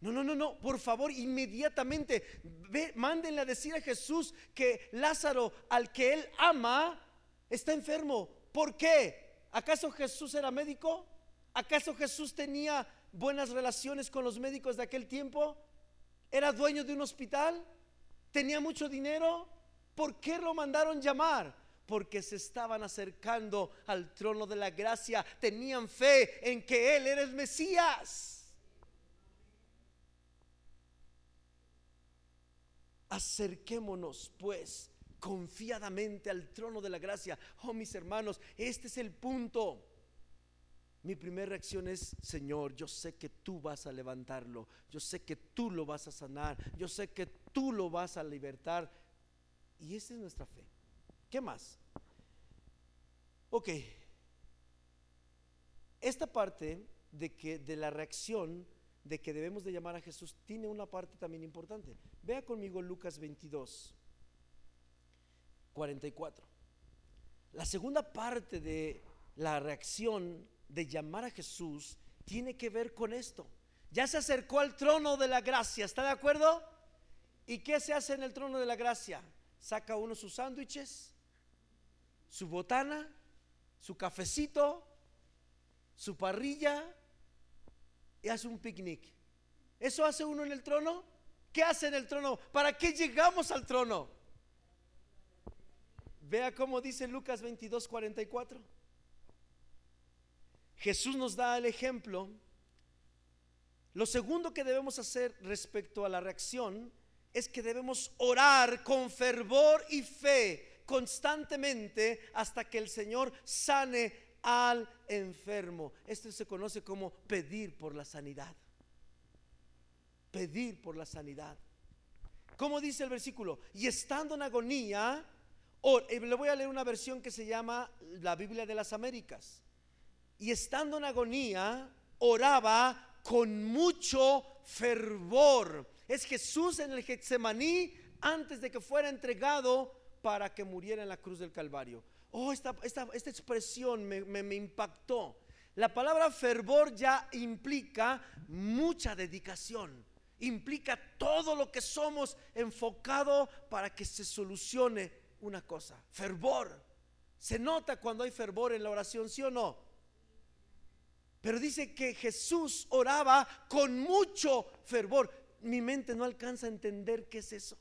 A: No, no, no, no, por favor, inmediatamente ve, mándenle a decir a Jesús que Lázaro, al que él ama, está enfermo. ¿Por qué? ¿Acaso Jesús era médico? ¿Acaso Jesús tenía buenas relaciones con los médicos de aquel tiempo? ¿Era dueño de un hospital? ¿Tenía mucho dinero? ¿Por qué lo mandaron llamar? Porque se estaban acercando al trono de la gracia, tenían fe en que Él era el Mesías. Acerquémonos pues confiadamente al trono de la gracia. Oh mis hermanos, este es el punto mi primera reacción es, Señor, yo sé que tú vas a levantarlo, yo sé que tú lo vas a sanar, yo sé que tú lo vas a libertar. Y esa es nuestra fe. ¿Qué más? Ok. Esta parte de que de la reacción de que debemos de llamar a Jesús tiene una parte también importante. Vea conmigo Lucas 22 44. La segunda parte de la reacción de llamar a Jesús tiene que ver con esto. Ya se acercó al trono de la gracia, ¿está de acuerdo? ¿Y qué se hace en el trono de la gracia? Saca uno sus sándwiches, su botana, su cafecito, su parrilla y hace un picnic. ¿Eso hace uno en el trono? ¿Qué hace en el trono? ¿Para qué llegamos al trono? Vea cómo dice Lucas 22, 44. Jesús nos da el ejemplo. Lo segundo que debemos hacer respecto a la reacción es que debemos orar con fervor y fe constantemente hasta que el Señor sane al enfermo. Esto se conoce como pedir por la sanidad. Pedir por la sanidad. Como dice el versículo? Y estando en agonía, eh, le voy a leer una versión que se llama la Biblia de las Américas. Y estando en agonía, oraba con mucho fervor. Es Jesús en el Getsemaní antes de que fuera entregado para que muriera en la cruz del Calvario. Oh, esta, esta, expresión me, me impactó. La palabra fervor ya implica mucha dedicación, implica todo lo que somos enfocado para que se solucione una cosa. Fervor. Se nota cuando hay fervor en la oración, ¿sí o no? Pero dice que Jesús oraba con mucho fervor. Mi mente no alcanza a entender qué es eso.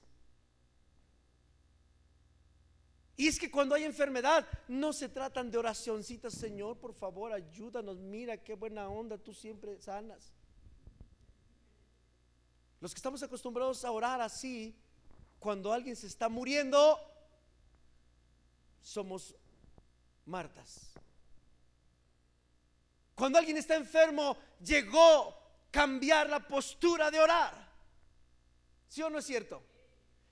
A: Y es que cuando hay enfermedad, no se tratan de oracioncitas, Señor, por favor, ayúdanos, mira qué buena onda, tú siempre sanas. Los que estamos acostumbrados a orar así, cuando alguien se está muriendo, somos Martas. Cuando alguien está enfermo, llegó cambiar la postura de orar. ¿Sí o no es cierto?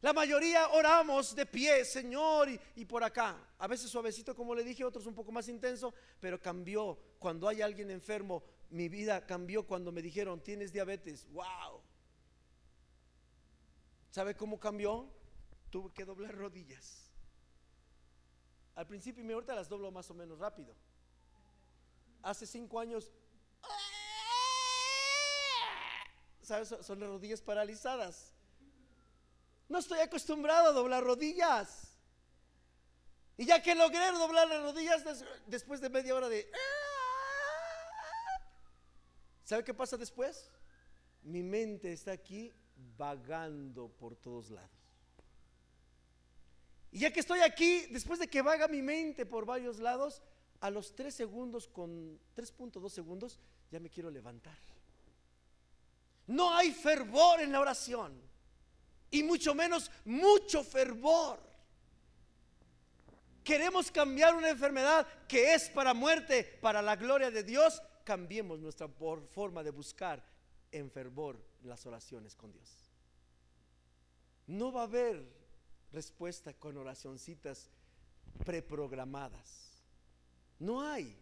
A: La mayoría oramos de pie, Señor, y, por acá. A veces suavecito, como le dije, otros un poco más intenso, pero cambió. Cuando hay alguien enfermo, mi vida cambió cuando me dijeron, tienes diabetes. ¡Wow! ¿Sabe cómo cambió? Tuve que doblar rodillas. Al principio, y ahorita las doblo más o menos rápido. Hace cinco años, ¿sabes? Son las rodillas paralizadas. No estoy acostumbrado a doblar rodillas. Y ya que logré doblar las rodillas después de media hora de... ¿Sabe qué pasa después? Mi mente está aquí vagando por todos lados. Y ya que estoy aquí, después de que vaga mi mente por varios lados, a los 3 segundos, con 3.2 segundos, ya me quiero levantar. No hay fervor en la oración y mucho menos mucho fervor. Queremos cambiar una enfermedad que es para muerte, para la gloria de Dios. Cambiemos nuestra forma de buscar en fervor las oraciones con Dios. No va a haber respuesta con oracioncitas preprogramadas. No hay.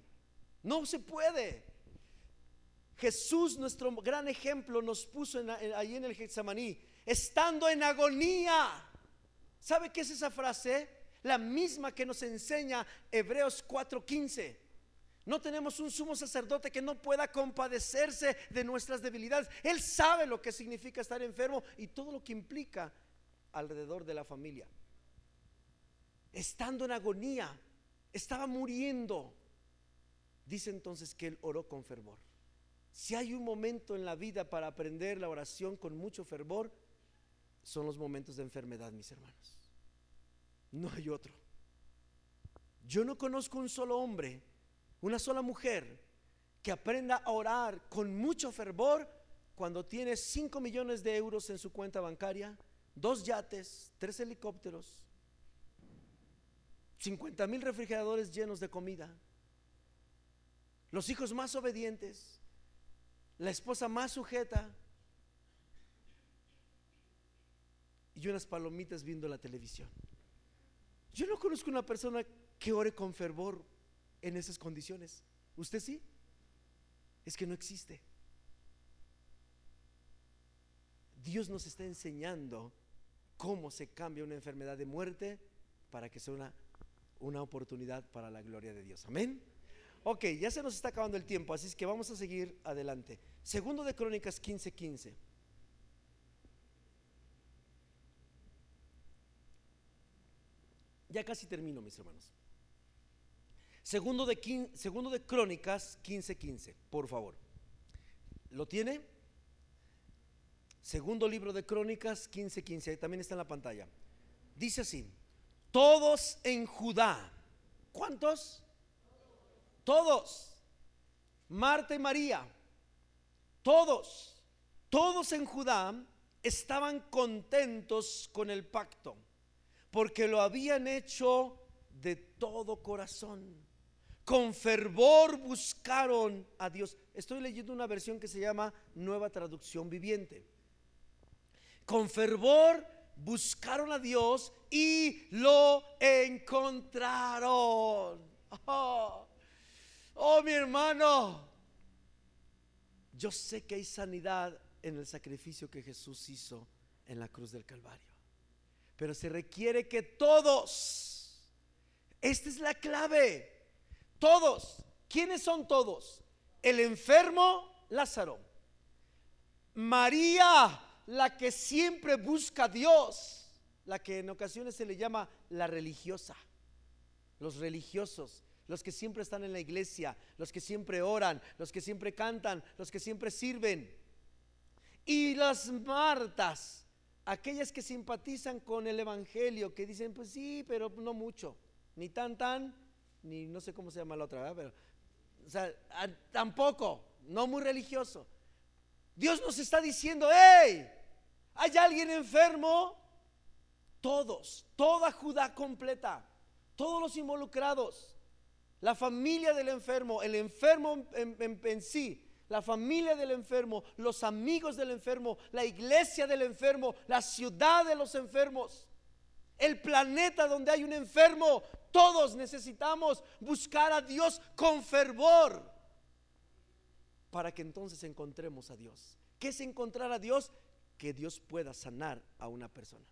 A: No se puede. Jesús, nuestro gran ejemplo, nos puso ahí en el Getsemaní estando en agonía. ¿Sabe qué es esa frase? La misma que nos enseña Hebreos 4:15. No tenemos un sumo sacerdote que no pueda compadecerse de nuestras debilidades. Él sabe lo que significa estar enfermo y todo lo que implica alrededor de la familia. Estando en agonía, estaba muriendo. Dice entonces que él oró con fervor. Si hay un momento en la vida para aprender la oración con mucho fervor, son los momentos de enfermedad, mis hermanos. No hay otro. Yo no conozco un solo hombre, una sola mujer que aprenda a orar con mucho fervor cuando tiene 5 millones de euros en su cuenta bancaria, dos yates, tres helicópteros, 50 mil refrigeradores llenos de comida, los hijos más obedientes, la esposa más sujeta, y unas palomitas viendo la televisión. Yo no conozco una persona que ore con fervor en esas condiciones. ¿Usted sí? Es que no existe. Dios nos está enseñando cómo se cambia una enfermedad de muerte para que sea una, una oportunidad para la gloria de Dios. Amén. Ok, ya se nos está acabando el tiempo, así es que vamos a seguir adelante. Segundo de Crónicas 15:15. 15. Ya casi termino, mis hermanos. Segundo de, segundo de Crónicas 15:15, por favor. ¿Lo tiene? Segundo libro de Crónicas 15:15, también está en la pantalla. Dice así, todos en Judá. ¿Cuántos? Todos. Marta y María. Todos. Todos en Judá estaban contentos con el pacto porque lo habían hecho de todo corazón. Con fervor buscaron a Dios. Estoy leyendo una versión que se llama Nueva Traducción Viviente. Con fervor buscaron a Dios y lo encontraron. Oh, oh, mi hermano, yo sé que hay sanidad en el sacrificio que Jesús hizo en la cruz del Calvario, pero se requiere que todos, esta es la clave, todos, ¿quiénes son todos? El enfermo Lázaro, María, la que siempre busca a Dios, la que en ocasiones se le llama la religiosa, los religiosos, los que siempre están en la iglesia, los que siempre oran, los que siempre cantan, los que siempre sirven. Y las Martas, aquellas que simpatizan con el Evangelio, que dicen, pues sí, pero no mucho, ni tan tan, ni no sé cómo se llama la otra, pero, o sea, tampoco, no muy religioso. Dios nos está diciendo, hey, ¿hay alguien enfermo? Todos, toda Judá completa, todos los involucrados, la familia del enfermo, el enfermo en, sí, la familia del enfermo, los amigos del enfermo, la iglesia del enfermo, la ciudad de los enfermos, el planeta donde hay un enfermo. Todos necesitamos buscar a Dios con fervor para que entonces encontremos a Dios. ¿Qué es encontrar a Dios? Que Dios pueda sanar a una persona.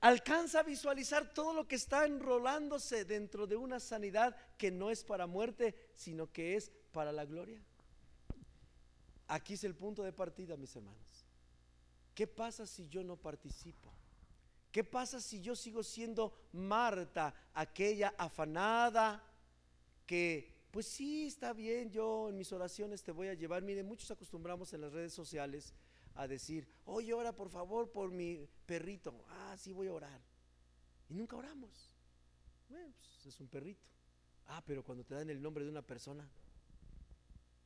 A: Alcanza a visualizar todo lo que está enrolándose dentro de una sanidad que no es para muerte, sino que es para la gloria. Aquí es el punto de partida, mis hermanos. ¿Qué pasa si yo no participo? ¿Qué pasa si yo sigo siendo Marta, aquella afanada que pues sí, está bien, yo en mis oraciones te voy a llevar. Mire, muchos acostumbramos en las redes sociales a decir, oye, ora por favor por mi perrito. Ah, sí, voy a orar. Y nunca oramos. Bueno, pues es un perrito. Ah, pero cuando te dan el nombre de una persona,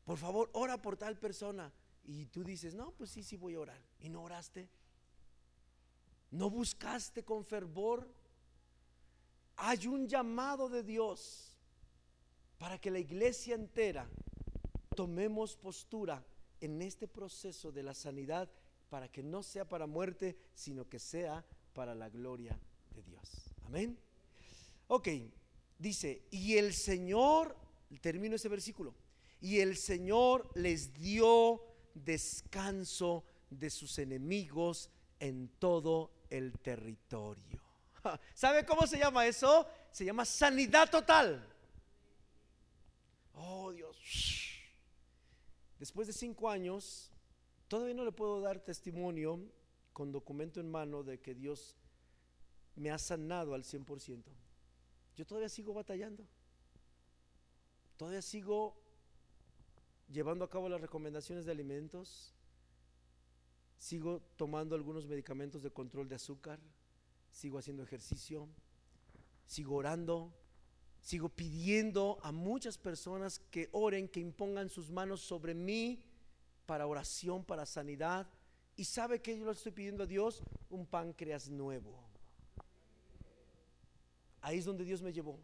A: por favor, ora por tal persona. Y tú dices, no, pues sí, sí voy a orar. Y no oraste. No buscaste con fervor. Hay un llamado de Dios para que la iglesia entera tomemos postura en este proceso de la sanidad para que no sea para muerte, sino que sea para la gloria de Dios. Amén. Ok, dice, y el Señor, termino ese versículo, y el Señor les dio descanso de sus enemigos en todo el territorio. ¿Sabe cómo se llama eso? Se llama sanidad total. Oh Dios. Después de cinco años, todavía no le puedo dar testimonio con documento en mano de que Dios me ha sanado al 100%. Yo todavía sigo batallando. Todavía sigo llevando a cabo las recomendaciones de alimentos. Sigo tomando algunos medicamentos de control de azúcar. Sigo haciendo ejercicio. Sigo orando Sigo pidiendo a muchas personas que oren, que impongan sus manos sobre mí para oración, para sanidad. Y sabe que yo le estoy pidiendo a Dios un páncreas nuevo. Ahí es donde Dios me llevó.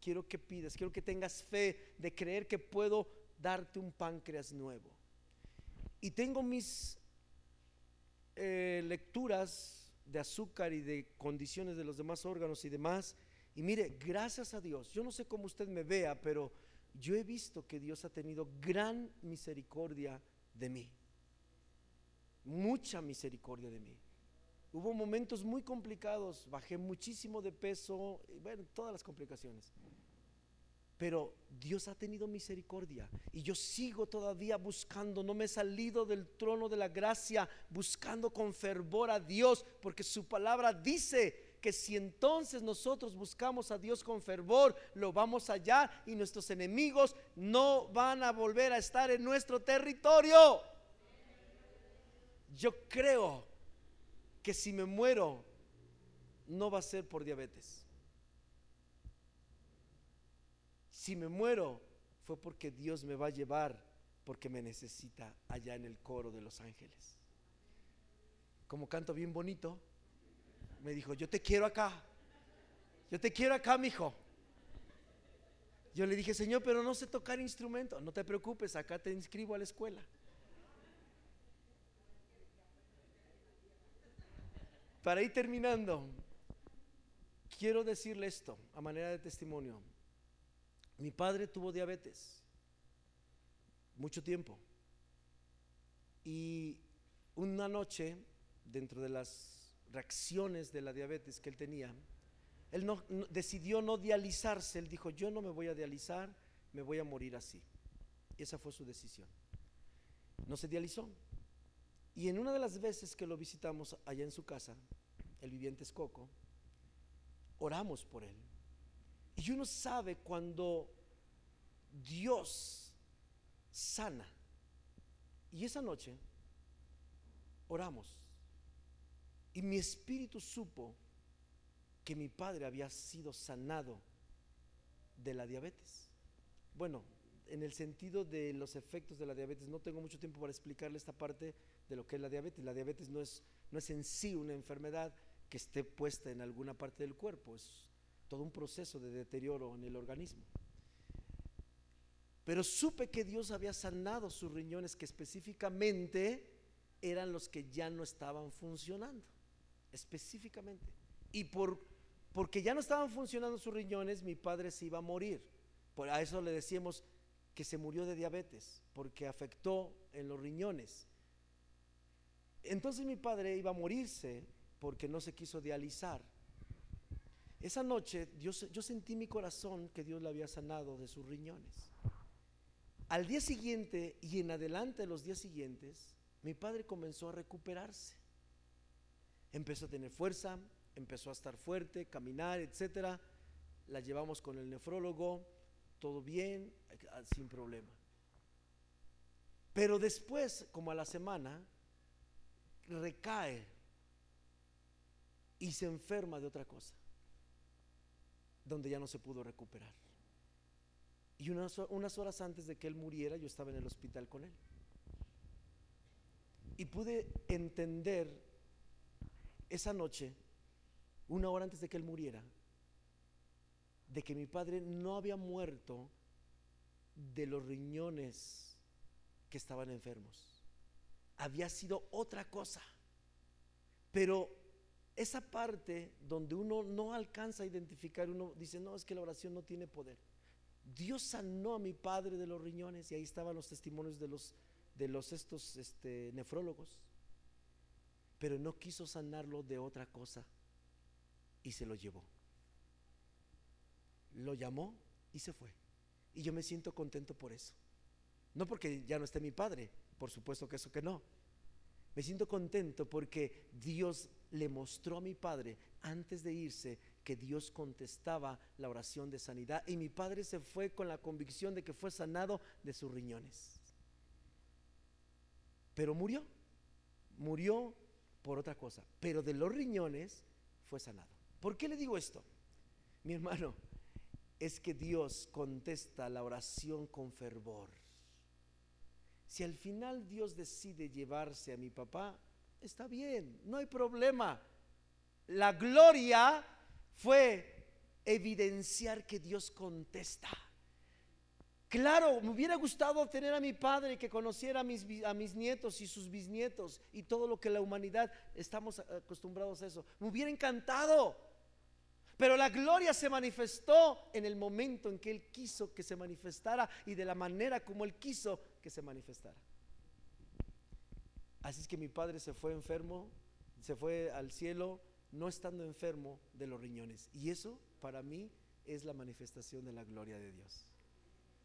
A: Quiero que pidas, quiero que tengas fe de creer que puedo darte un páncreas nuevo. Y tengo mis eh, lecturas de azúcar y de condiciones de los demás órganos y demás. Y mire, gracias a Dios, yo no sé cómo usted me vea, pero yo he visto que Dios ha tenido gran misericordia de mí. Mucha misericordia de mí. Hubo momentos muy complicados, bajé muchísimo de peso, bueno, todas las complicaciones. Pero Dios ha tenido misericordia y yo sigo todavía buscando, no me he salido del trono de la gracia, buscando con fervor a Dios, porque su palabra dice que si entonces nosotros buscamos a Dios con fervor, lo vamos allá y nuestros enemigos no van a volver a estar en nuestro territorio. Yo creo que si me muero, no va a ser por diabetes. Si me muero, fue porque Dios me va a llevar, porque me necesita allá en el coro de los ángeles. Como canto bien bonito me dijo, yo te quiero acá. Yo te quiero acá, mi hijo. Yo le dije, Señor, pero no sé tocar instrumento. No te preocupes, acá te inscribo a la escuela. Para ir terminando, quiero decirle esto a manera de testimonio. Mi padre tuvo diabetes mucho tiempo. Y una noche, dentro de las reacciones de la diabetes que él tenía, él no, decidió no dializarse. Él dijo, yo no me voy a dializar, me voy a morir así. Y esa fue su decisión. No se dializó. Y en una de las veces que lo visitamos allá en su casa, el viviente Escoco, oramos por él. Y uno sabe cuando Dios sana. Y esa noche oramos. Y mi espíritu supo que mi padre había sido sanado de la diabetes. Bueno, en el sentido de los efectos de la diabetes, no tengo mucho tiempo para explicarle esta parte de lo que es la diabetes. La diabetes no es, no es en sí una enfermedad que esté puesta en alguna parte del cuerpo, es todo un proceso de deterioro en el organismo. Pero supe que Dios había sanado sus riñones que específicamente eran los que ya no estaban funcionando, específicamente. Y por, porque ya no estaban funcionando sus riñones, mi padre se iba a morir. A eso le decíamos que se murió de diabetes, porque afectó en los riñones. Entonces mi padre iba a morirse porque no se quiso dializar. Esa noche yo sentí mi corazón que Dios le había sanado de sus riñones. Al día siguiente y en adelante de los días siguientes, mi padre comenzó a recuperarse. Empezó a tener fuerza, empezó a estar fuerte, caminar, etcétera. La llevamos con el nefrólogo, todo bien, sin problema. Pero después, como a la semana, recae y se enferma de otra cosa, donde ya no se pudo recuperar. Y unas, unas horas antes de que él muriera, yo estaba en el hospital con él. Y pude entender esa noche, una hora antes de que él muriera, de que mi padre no había muerto de los riñones que estaban enfermos. Había sido otra cosa. Pero esa parte donde uno no alcanza a identificar, uno dice, no, es que la oración no tiene poder. Dios sanó a mi padre de los riñones y ahí estaban los testimonios de los de los estos este, nefrólogos, pero no quiso sanarlo de otra cosa y se lo llevó. Lo llamó y se fue. Y yo me siento contento por eso. No porque ya no esté mi padre, por supuesto que eso que no. Me siento contento porque Dios le mostró a mi padre antes de irse que Dios contestaba la oración de sanidad y mi padre se fue con la convicción de que fue sanado de sus riñones. Pero murió, murió por otra cosa, pero de los riñones fue sanado. ¿Por qué le digo esto? Mi hermano, es que Dios contesta la oración con fervor. Si al final Dios decide llevarse a mi papá, está bien, no hay problema. La gloria fue evidenciar que Dios contesta. Claro, me hubiera gustado tener a mi padre que conociera a mis, nietos y sus bisnietos y todo lo que la humanidad estamos acostumbrados a eso. Me hubiera encantado. Pero la gloria se manifestó en el momento en que Él quiso que se manifestara y de la manera como Él quiso que se manifestara. Así es que mi padre se fue enfermo, se fue al cielo, no estando enfermo de los riñones. Y eso para mí es la manifestación de la gloria de Dios.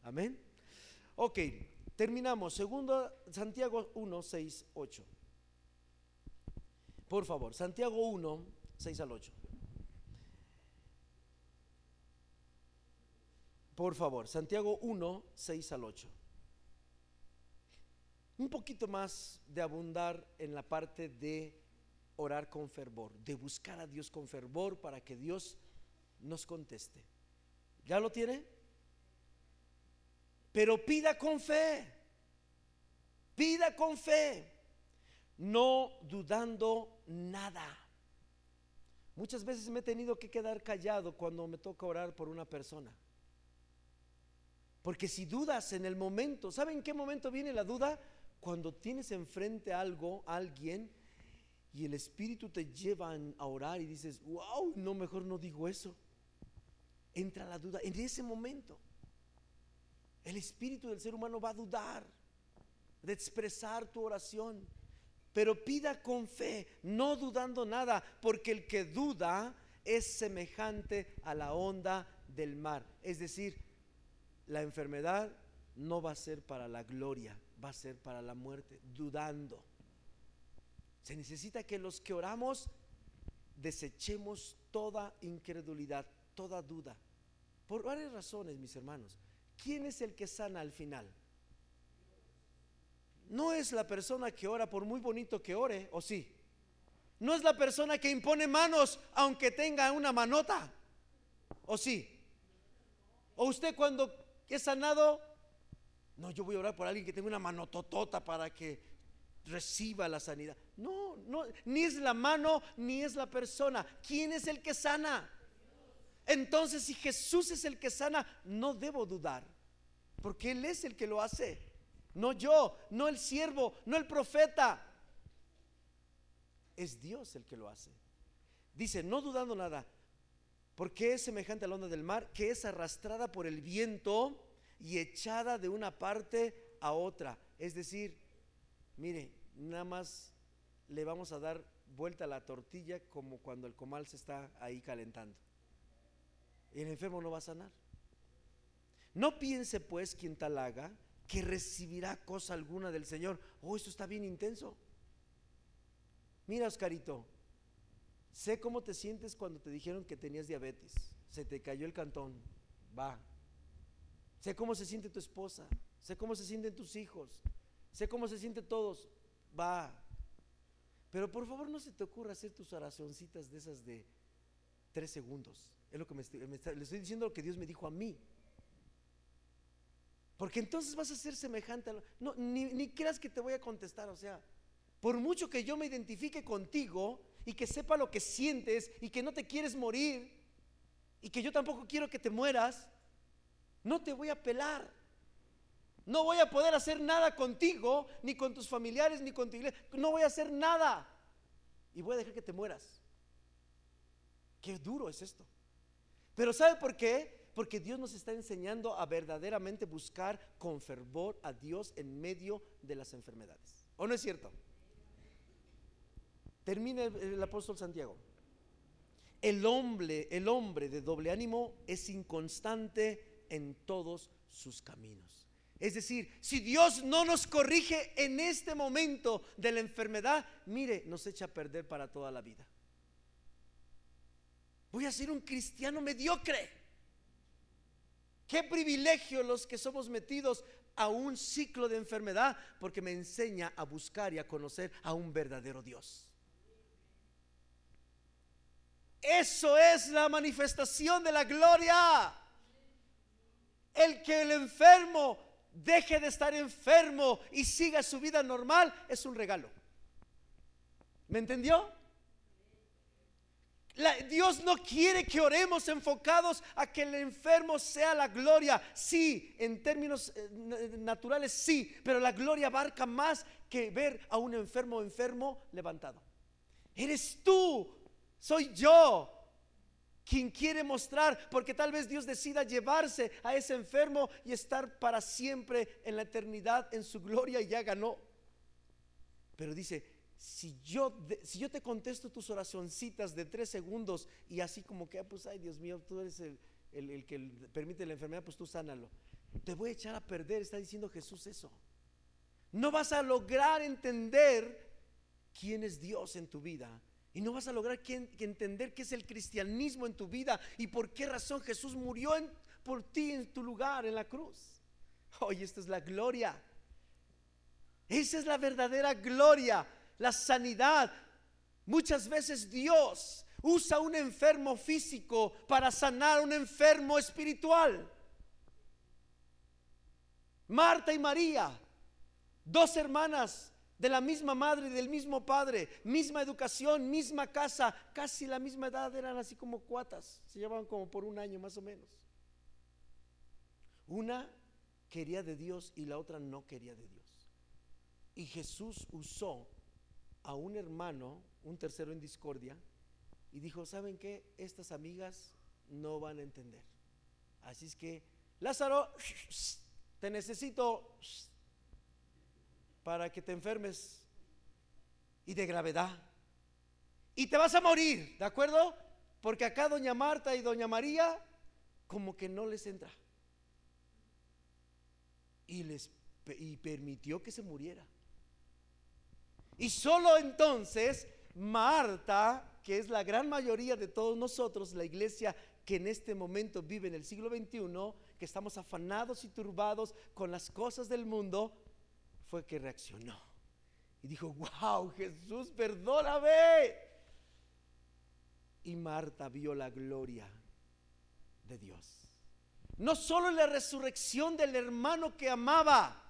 A: Amén. Ok, terminamos. Segundo, Santiago 1, 6, 8. Por favor, Santiago 1, 6 al 8. Por favor, Santiago 1, 6 al 8. Un poquito más de abundar en la parte de orar con fervor, de buscar a Dios con fervor para que Dios nos conteste. ¿Ya lo tiene? Pero pida con fe. Pida con fe. No dudando nada. Muchas veces me he tenido que quedar callado cuando me toca orar por una persona. Porque si dudas en el momento, ¿saben en qué momento viene la duda? Cuando tienes enfrente algo, alguien, y el Espíritu te lleva a orar y dices, wow, no, mejor no digo eso. Entra la duda. En ese momento, el Espíritu del ser humano va a dudar de expresar tu oración. Pero pida con fe, no dudando nada, porque el que duda es semejante a la onda del mar. Es decir, la enfermedad no va a ser para la gloria, va a ser para la muerte, dudando. Se necesita que los que oramos desechemos toda incredulidad, toda duda. Por varias razones, mis hermanos. ¿Quién es el que sana al final? No es la persona que ora por muy bonito que ore, ¿o sí? No es la persona que impone manos aunque tenga una manota, ¿o sí? ¿O usted cuando es sanado? No, yo voy a orar por alguien que tenga una manototota para que reciba la sanidad. No, no, ni es la mano ni es la persona. ¿Quién es el que sana? Entonces, si Jesús es el que sana, no debo dudar, porque Él es el que lo hace. No yo, no el siervo, no el profeta. Es Dios el que lo hace. Dice, no dudando nada, porque es semejante a la onda del mar, que es arrastrada por el viento y echada de una parte a otra. Es decir, Mire, nada más le vamos a dar vuelta a la tortilla como cuando el comal se está ahí calentando. El enfermo no va a sanar. No piense pues quien tal haga que recibirá cosa alguna del Señor. Oh, esto está bien intenso. Mira, Oscarito, sé cómo te sientes cuando te dijeron que tenías diabetes. Se te cayó el cantón. Va. Sé cómo se siente tu esposa. Sé cómo se sienten tus hijos. Sé cómo se siente todos. Va. Pero por favor no se te ocurra hacer tus oracioncitas de esas de tres segundos. Es lo que me, le estoy diciendo lo que Dios me dijo a mí. Porque entonces vas a ser semejante a no, ni, ni creas que te voy a contestar. O sea, por mucho que yo me identifique contigo y que sepa lo que sientes y que no te quieres morir y que yo tampoco quiero que te mueras, no te voy a pelar. No voy a poder hacer nada contigo, ni con tus familiares, ni con tu iglesia. No voy a hacer nada. Y voy a dejar que te mueras. Qué duro es esto. Pero ¿sabe por qué? Porque Dios nos está enseñando a verdaderamente buscar con fervor a Dios en medio de las enfermedades. ¿O no es cierto? Termina el, apóstol Santiago. El hombre, el hombre de doble ánimo es inconstante en todos sus caminos. Es decir, si Dios no nos corrige en este momento de la enfermedad, mire, nos echa a perder para toda la vida. Voy a ser un cristiano mediocre. Qué privilegio los que somos metidos a un ciclo de enfermedad porque me enseña a buscar y a conocer a un verdadero Dios. Eso es la manifestación de la gloria. El que el enfermo deje de estar enfermo y siga su vida normal, es un regalo. ¿Me entendió? Dios no quiere que oremos enfocados a que el enfermo sea la gloria. Sí, en términos eh, naturales sí, pero la gloria abarca más que ver a un enfermo enfermo levantado. Eres tú, soy yo, quien quiere mostrar, porque tal vez Dios decida llevarse a ese enfermo y estar para siempre en la eternidad en su gloria y ya ganó. Pero dice, si yo, si yo te contesto tus oracioncitas de tres segundos y así como que, ah, pues, ay Dios mío, tú eres el, el que permite la enfermedad, pues tú sánalo. Te voy a echar a perder, está diciendo Jesús eso. No vas a lograr entender quién es Dios en tu vida y no vas a lograr que, entender qué es el cristianismo en tu vida y por qué razón Jesús murió por ti en tu lugar en la cruz. Hoy esta es la gloria. Esa es la verdadera gloria, la sanidad. Muchas veces Dios usa un enfermo físico para sanar un enfermo espiritual. Marta y María, dos hermanas de la misma madre y del mismo padre, misma educación, misma casa, casi la misma edad, eran así como cuatas, se llevaban como por un año más o menos. Una quería de Dios y la otra no quería de Dios. Y Jesús usó a un hermano un tercero en discordia, y dijo, ¿saben qué? Estas amigas no van a entender. Así es que, Lázaro, te necesito para que te enfermes y de gravedad. Y te vas a morir, ¿de acuerdo? Porque acá doña Marta y doña María como que no les entra. Y les y permitió que se muriera. Y solo entonces Marta, que es la gran mayoría de todos nosotros, la iglesia que en este momento vive en el siglo XXI, que estamos afanados y turbados con las cosas del mundo, fue que reaccionó. Y dijo, wow, Jesús, perdóname. Y Marta vio la gloria de Dios. No solo la resurrección del hermano que amaba,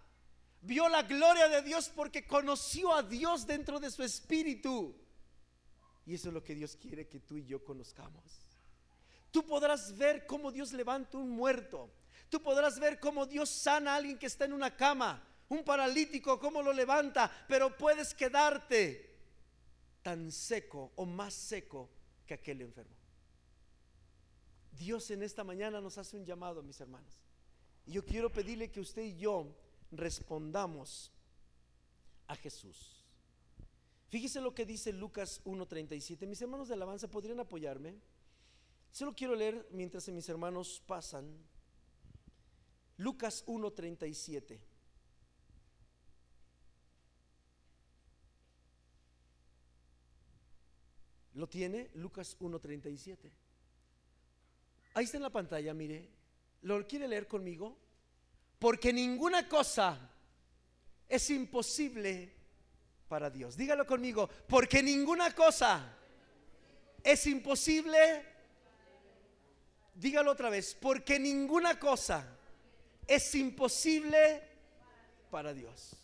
A: vio la gloria de Dios porque conoció a Dios dentro de su espíritu. Y eso es lo que Dios quiere que tú y yo conozcamos. Tú podrás ver cómo Dios levanta un muerto. Tú podrás ver cómo Dios sana a alguien que está en una cama, un paralítico, cómo lo levanta, pero puedes quedarte tan seco o más seco que aquel enfermo. Dios en esta mañana nos hace un llamado, mis hermanos. Y yo quiero pedirle que usted y yo respondamos a Jesús. Fíjese lo que dice Lucas 1.37. Mis hermanos de alabanza, ¿podrían apoyarme? Solo quiero leer mientras mis hermanos pasan. Lucas 1.37. ¿Lo tiene? Lucas 1.37. Ahí está en la pantalla, mire. ¿Lo quiere leer conmigo? Porque ninguna cosa es imposible para Dios. Dígalo conmigo, porque ninguna cosa es imposible. Dígalo otra vez, porque ninguna cosa es imposible para Dios.